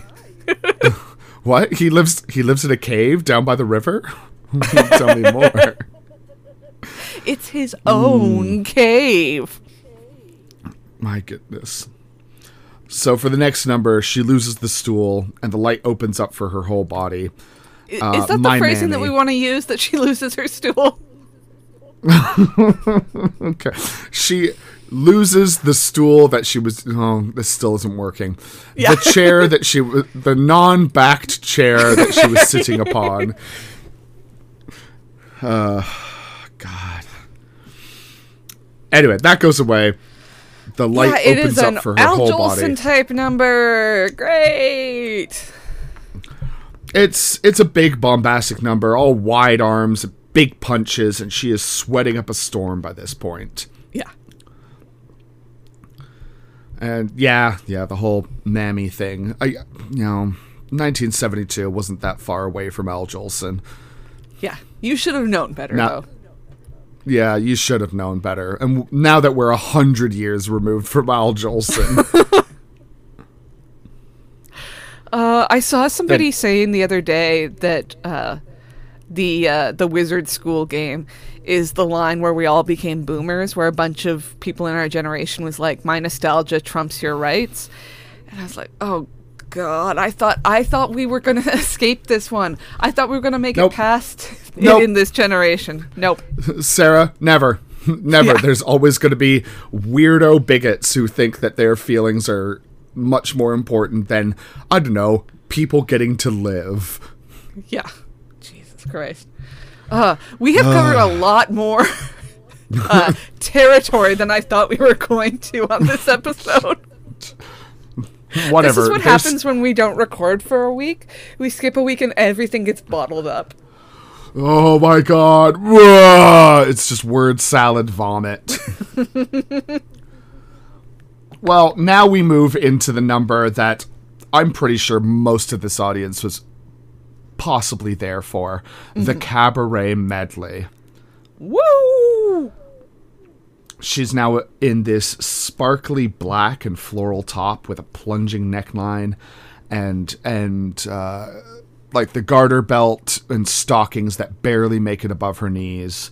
What? He lives he lives in a cave down by the river? Tell me more. It's his own cave. My goodness. So for the next number, she loses the stool and the light opens up for her whole body. Uh, is that the phrasing that we want to use? That she loses her stool? Okay. She loses the stool that she was oh, this still isn't working. Yeah. The chair that she was the non-backed chair that she was sitting upon. Uh god. Anyway, that goes away. The light yeah, opens up for her Al whole Jolson body. type number. Great. It's it's a big bombastic number, all wide arms, big punches, and she is sweating up a storm by this point. Yeah. And yeah, yeah, the whole mammy thing. I you know, 1972 wasn't that far away from Al Jolson. Yeah. You should have known better, No. though. Yeah, you should have known better. And w- now that we're a hundred years removed from Al Jolson, Uh, I saw somebody saying the other day that uh, the uh, the Wizard School game is the line where we all became boomers, where a bunch of people in our generation was like, "My nostalgia trumps your rights," and I was like, "Oh." God, I thought I thought we were gonna escape this one. I thought we were gonna make Nope. it past Nope. in this generation. Nope. Sarah, never, never. Yeah. There's always going to be weirdo bigots who think that their feelings are much more important than I don't know people getting to live. Yeah. Jesus Christ. Uh, we have covered a lot more uh, territory than I thought we were going to on this episode. Whatever. This is what There's- happens when we don't record for a week. We skip a week and everything gets bottled up. Oh my god. It's just word salad vomit. well, now we move into the number that I'm pretty sure most of this audience was possibly there for the cabaret medley. Woo! She's now in this sparkly black and floral top with a plunging neckline and and uh, like the garter belt and stockings that barely make it above her knees.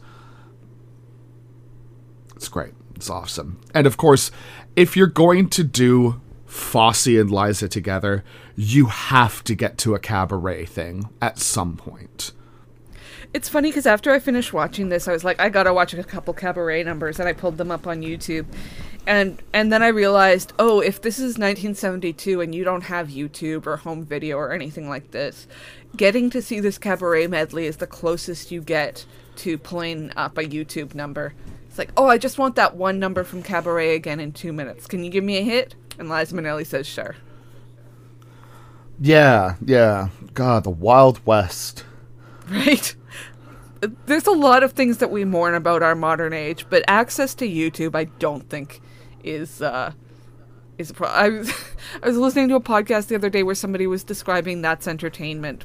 It's great. It's awesome. And of course, if you're going to do Fosse and Liza together, you have to get to a cabaret thing at some point. It's funny because after I finished watching this, I was like, I gotta watch a couple cabaret numbers, and I pulled them up on YouTube, and and then I realized, oh, if this is 1972 and you don't have YouTube or home video or anything like this, getting to see this cabaret medley is the closest you get to pulling up a YouTube number. It's like, oh, I just want that one number from cabaret again in two minutes. Can you give me a hit? And Liza Minnelli says, sure. Yeah, yeah. God, the Wild West. Right? there's a lot of things that we mourn about our modern age, but access to YouTube, I don't think is uh, is a pro- I was I was listening to a podcast the other day where somebody was describing that's entertainment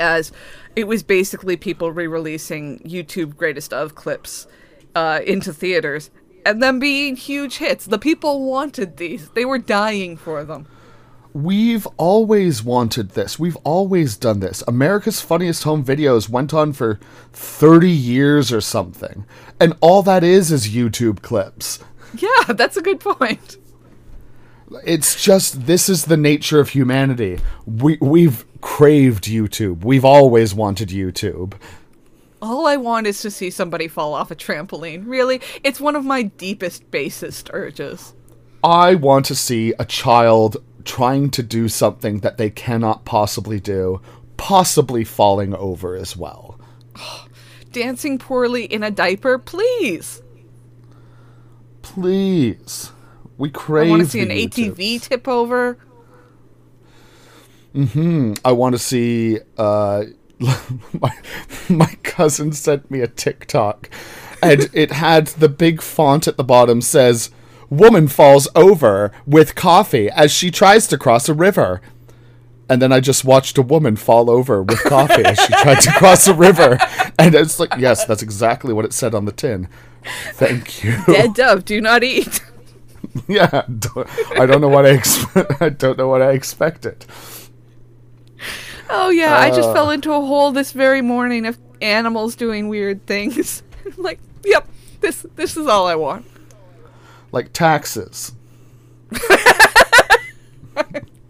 as it was basically people re-releasing YouTube greatest of clips uh, into theaters and them being huge hits. The people wanted these; they were dying for them. We've always wanted this. We've always done this. America's Funniest Home Videos went on for 30 years or something. And all that is is YouTube clips. Yeah, that's a good point. It's just this is the nature of humanity. We we've craved YouTube. We've always wanted YouTube. All I want is to see somebody fall off a trampoline. Really, it's one of my deepest, basest urges. I want to see a child trying to do something that they cannot possibly do, possibly falling over as well. Dancing poorly in a diaper, please. Please. We crave I want to see an ATV YouTubes. tip over. Mm hmm. I want to see uh my my cousin sent me a TikTok and it had the big font at the bottom says woman falls over with coffee as she tries to cross a river. And then I just watched a woman fall over with coffee as she tried to cross a river. And it's like, yes, that's exactly what it said on the tin. Thank you. Dead dove, do not eat. yeah, don't- I don't know what I expect. I don't know what I expected. Oh yeah, I just Uh. fell into a hole this very morning of animals doing weird things. Like, yep, this this is all I want. Like taxes.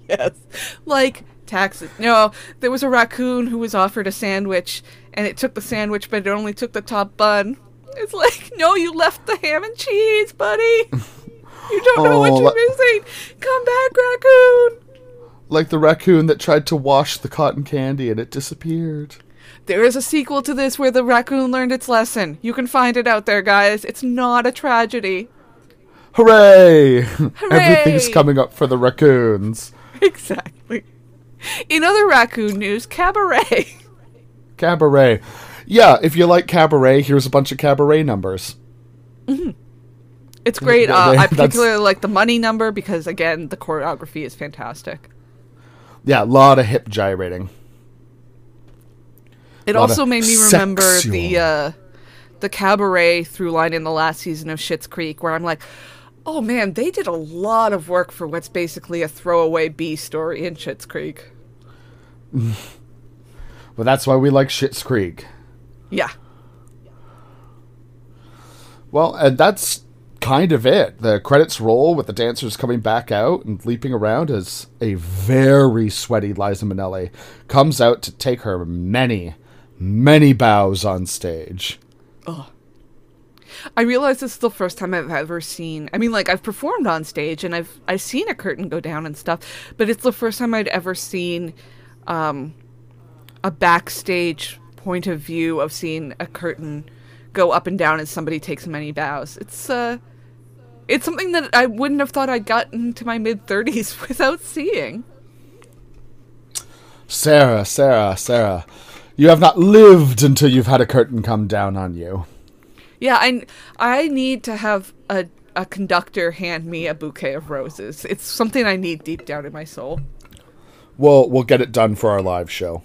Yes. Like taxes. No, there was a raccoon who was offered a sandwich and it took the sandwich but it only took the top bun. It's like, no, you left the ham and cheese, buddy. You don't know what Oh, you're missing. Come back, raccoon. Like the raccoon that tried to wash the cotton candy and it disappeared. There is a sequel to this where the raccoon learned its lesson. You can find it out there, guys. It's not a tragedy. Hooray! Everything's coming up for the raccoons. Exactly. In other raccoon news, Cabaret. Cabaret. Yeah, if you like cabaret, here's a bunch of cabaret numbers. It's great. Uh, I particularly like the money number because, again, the choreography is fantastic. Yeah, a lot of hip gyrating. It also made me remember the uh, the cabaret through line in the last season of Schitt's Creek, where I'm like, oh man, they did a lot of work for what's basically a throwaway B story in Schitt's Creek. But that's why we like Schitt's Creek. Yeah. Well, and that's kind of it. The credits roll with the dancers coming back out and leaping around as a very sweaty Liza Minnelli comes out to take her many, many bows on stage. I realize this is the first time I've ever seen. I mean, like I've performed on stage and I've I've seen a curtain go down and stuff, but it's the first time I'd ever seen um, a backstage point of view of seeing a curtain go up and down as somebody takes many bows. It's uh, it's something that I wouldn't have thought I'd gotten to my mid thirties without seeing. Sarah, Sarah, Sarah, you have not lived until you've had a curtain come down on you. Yeah, I I need to have a a conductor hand me a bouquet of roses. It's something I need deep down in my soul. We'll we'll get it done for our live show.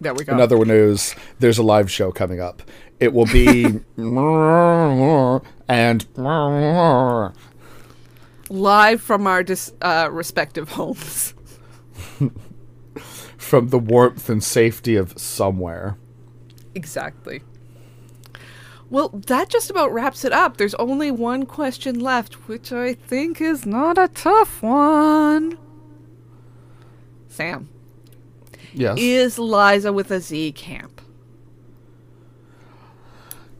There we go. In other news, there's a live show coming up. It will be and live from our dis- uh, respective homes. from the warmth and safety of somewhere. Exactly. Well, that just about wraps it up. There's only one question left, which I think is not a tough one. Sam, Yes. is Liza with a Z camp?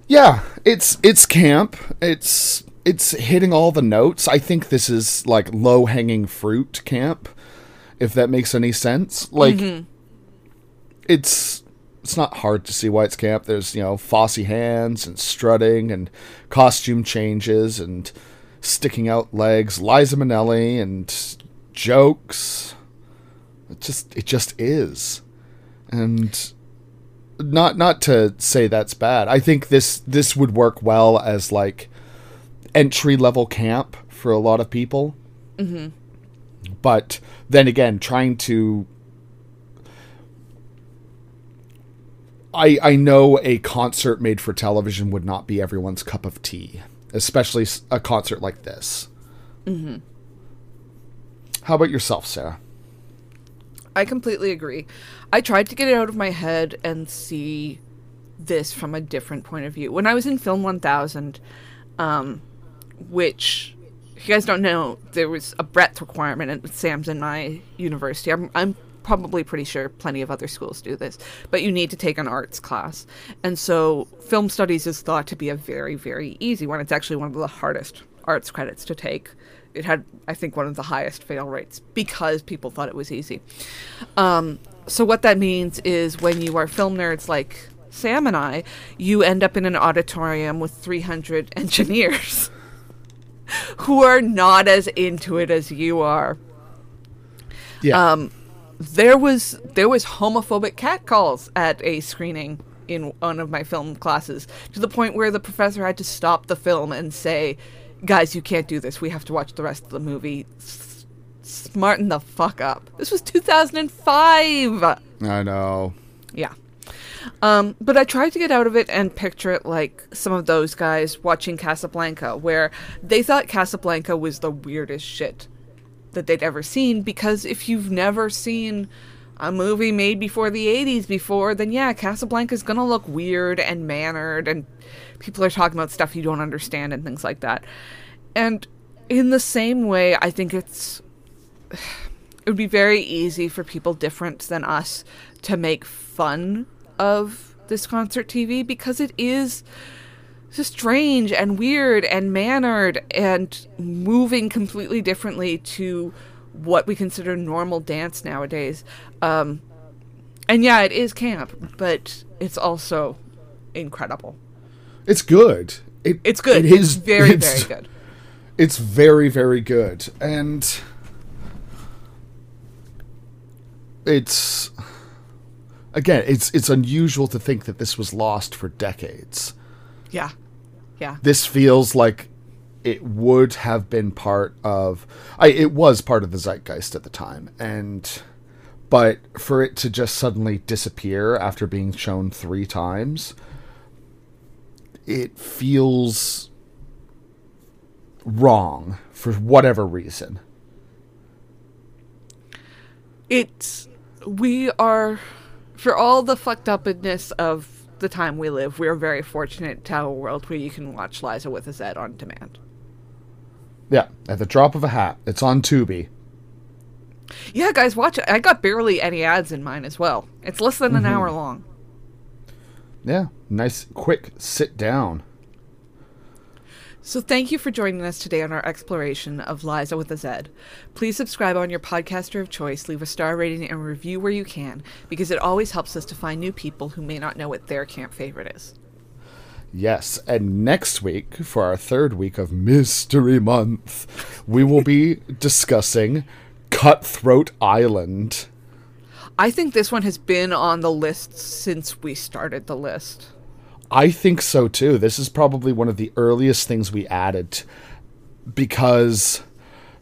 Yeah, it's it's camp. It's it's hitting all the notes. I think this is like low hanging fruit camp, if that makes any sense. Like mm-hmm. it's it's not hard to see why it's camp. There's you know Fosse hands and strutting and costume changes and sticking out legs. Liza Minnelli and jokes. It just it just is, and not not to say that's bad. I think this this would work well as like entry level camp for a lot of people. Mm-hmm. But then again, trying to I I know a concert made for television would not be everyone's cup of tea, especially a concert like this. Mm-hmm. How about yourself, Sarah? I completely agree. I tried to get it out of my head and see this from a different point of view. When I was in Film 1000, um, which if you guys don't know, there was a breadth requirement at Sam's in my university. I'm, I'm probably pretty sure plenty of other schools do this, but you need to take an arts class. And so film studies is thought to be a very, very easy one. It's actually one of the hardest arts credits to take. It had, I think, one of the highest fail rates because people thought it was easy. Um, so what that means is when you are film nerds like Sam and I, you end up in an auditorium with 300 engineers who are not as into it as you are. Yeah. Um, there was there was homophobic catcalls at a screening in one of my film classes to the point where the professor had to stop the film and say, "Guys, you can't do this. We have to watch the rest of the movie. S- smarten the fuck up." This was 2005. I know. Yeah. Um, but I tried to get out of it and picture it like some of those guys watching Casablanca, where they thought Casablanca was the weirdest shit that they'd ever seen. Because if you've never seen a movie made before the 80s before, then yeah, Casablanca's gonna look weird and mannered, and people are talking about stuff you don't understand and things like that. And in the same way, I think it's it would be very easy for people different than us to make fun of this concert TV because it is so strange and weird and mannered and moving completely differently to what we consider normal dance nowadays. Um, and yeah, it is camp, but it's also incredible. It's good. It, It's good. It is it's very, it's- very good. It's very, very good. And it's again, it's it's unusual to think that this was lost for decades. Yeah. Yeah. This feels like it would have been part of I it was part of the zeitgeist at the time and but for it to just suddenly disappear after being shown 3 times it feels wrong for whatever reason. it's we are for all the fucked upness of the time we live we are very fortunate to have a world where you can watch liza with a z on demand Yeah, at the drop of a hat. It's on Tubi. yeah guys watch it i got barely any ads in mine as well it's less than an mm-hmm. hour long Yeah, nice quick sit down. So thank you for joining us today on our exploration of Liza with a Z. Please subscribe on your podcaster of choice, leave a star rating and review where you can, because it always helps us to find new people who may not know what their camp favorite is. Yes, and next week, for our third week of Mystery Month, we will be discussing Cutthroat Island. I think this one has been on the list since we started the list. I think so too. This is probably one of the earliest things we added because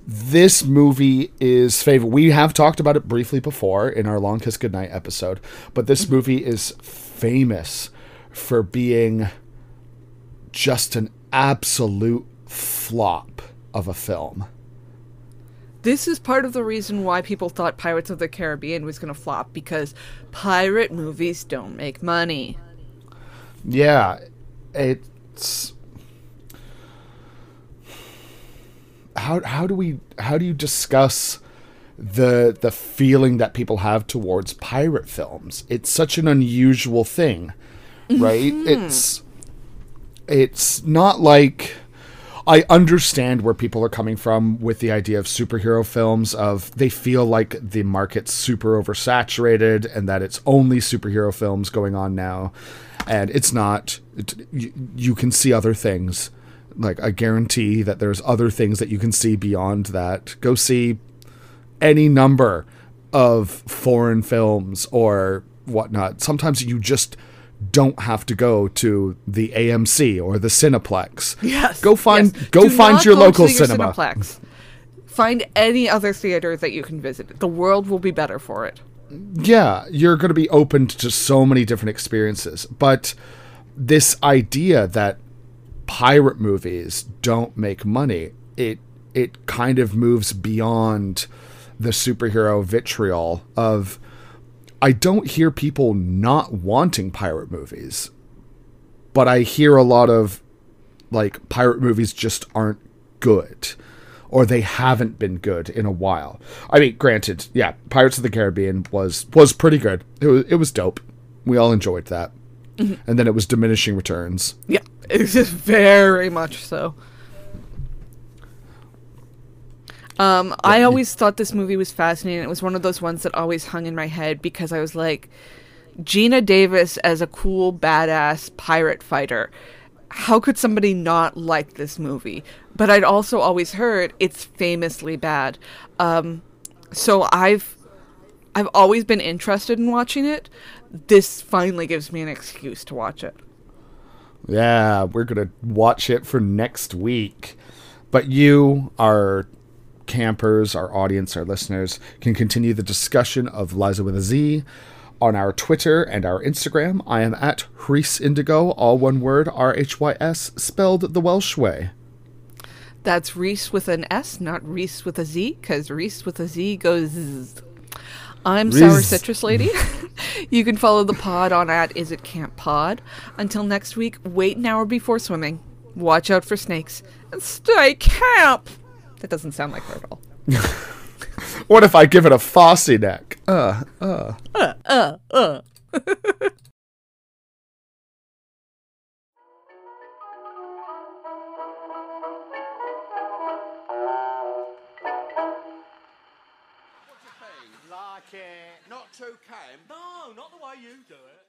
this movie is favorite. We have talked about it briefly before in our Long Kiss Goodnight episode, but this mm-hmm. movie is famous for being just an absolute flop of a film. This is part of the reason why people thought Pirates of the Caribbean was going to flop because pirate movies don't make money. Yeah, it's how how do we how do you discuss the the feeling that people have towards pirate films? It's such an unusual thing, right? Mm-hmm. It's it's not like I understand where people are coming from with the idea of superhero films of they feel like the market's super oversaturated and that it's only superhero films going on now. And it's not it, you, you can see other things. Like I guarantee that there's other things that you can see beyond that. Go see any number of foreign films or whatnot. Sometimes you just don't have to go to the AMC or the Cineplex. Yes. Go find yes. go Do find your go local your cinema. Cineplex. Find any other theater that you can visit. The world will be better for it. Yeah, you're going to be open to so many different experiences. But this idea that pirate movies don't make money, it it kind of moves beyond the superhero vitriol of I don't hear people not wanting pirate movies. But I hear a lot of like pirate movies just aren't good or they haven't been good in a while. I mean, granted, yeah, Pirates of the Caribbean was was pretty good. It was it was dope. We all enjoyed that. Mm-hmm. And then it was diminishing returns. Yeah, it's just very much so. Um, I always thought this movie was fascinating. It was one of those ones that always hung in my head because I was like, Geena Davis as a cool, badass pirate fighter. How could somebody not like this movie? But I'd also always heard it's famously bad. Um, so I've I've always been interested in watching it. This finally gives me an excuse to watch it. Yeah, we're going to watch it for next week. But you, our campers, our audience, our listeners, can continue the discussion of Liza with a Z on our Twitter and our Instagram. I am at Rhys Indigo, all one word, R H Y S, spelled the Welsh way. That's Reese with an S, not Reese with a Z, because Reese with a Z goes. zzz. I'm Sour Citrus Lady. you can follow the pod on at Is It Camp Pod. Until next week, wait an hour before swimming. Watch out for snakes and stay camp. That doesn't sound like her at all. What if I give it a Fosse neck? Uh, uh. Like, uh, not too camp. No, not the way you do it.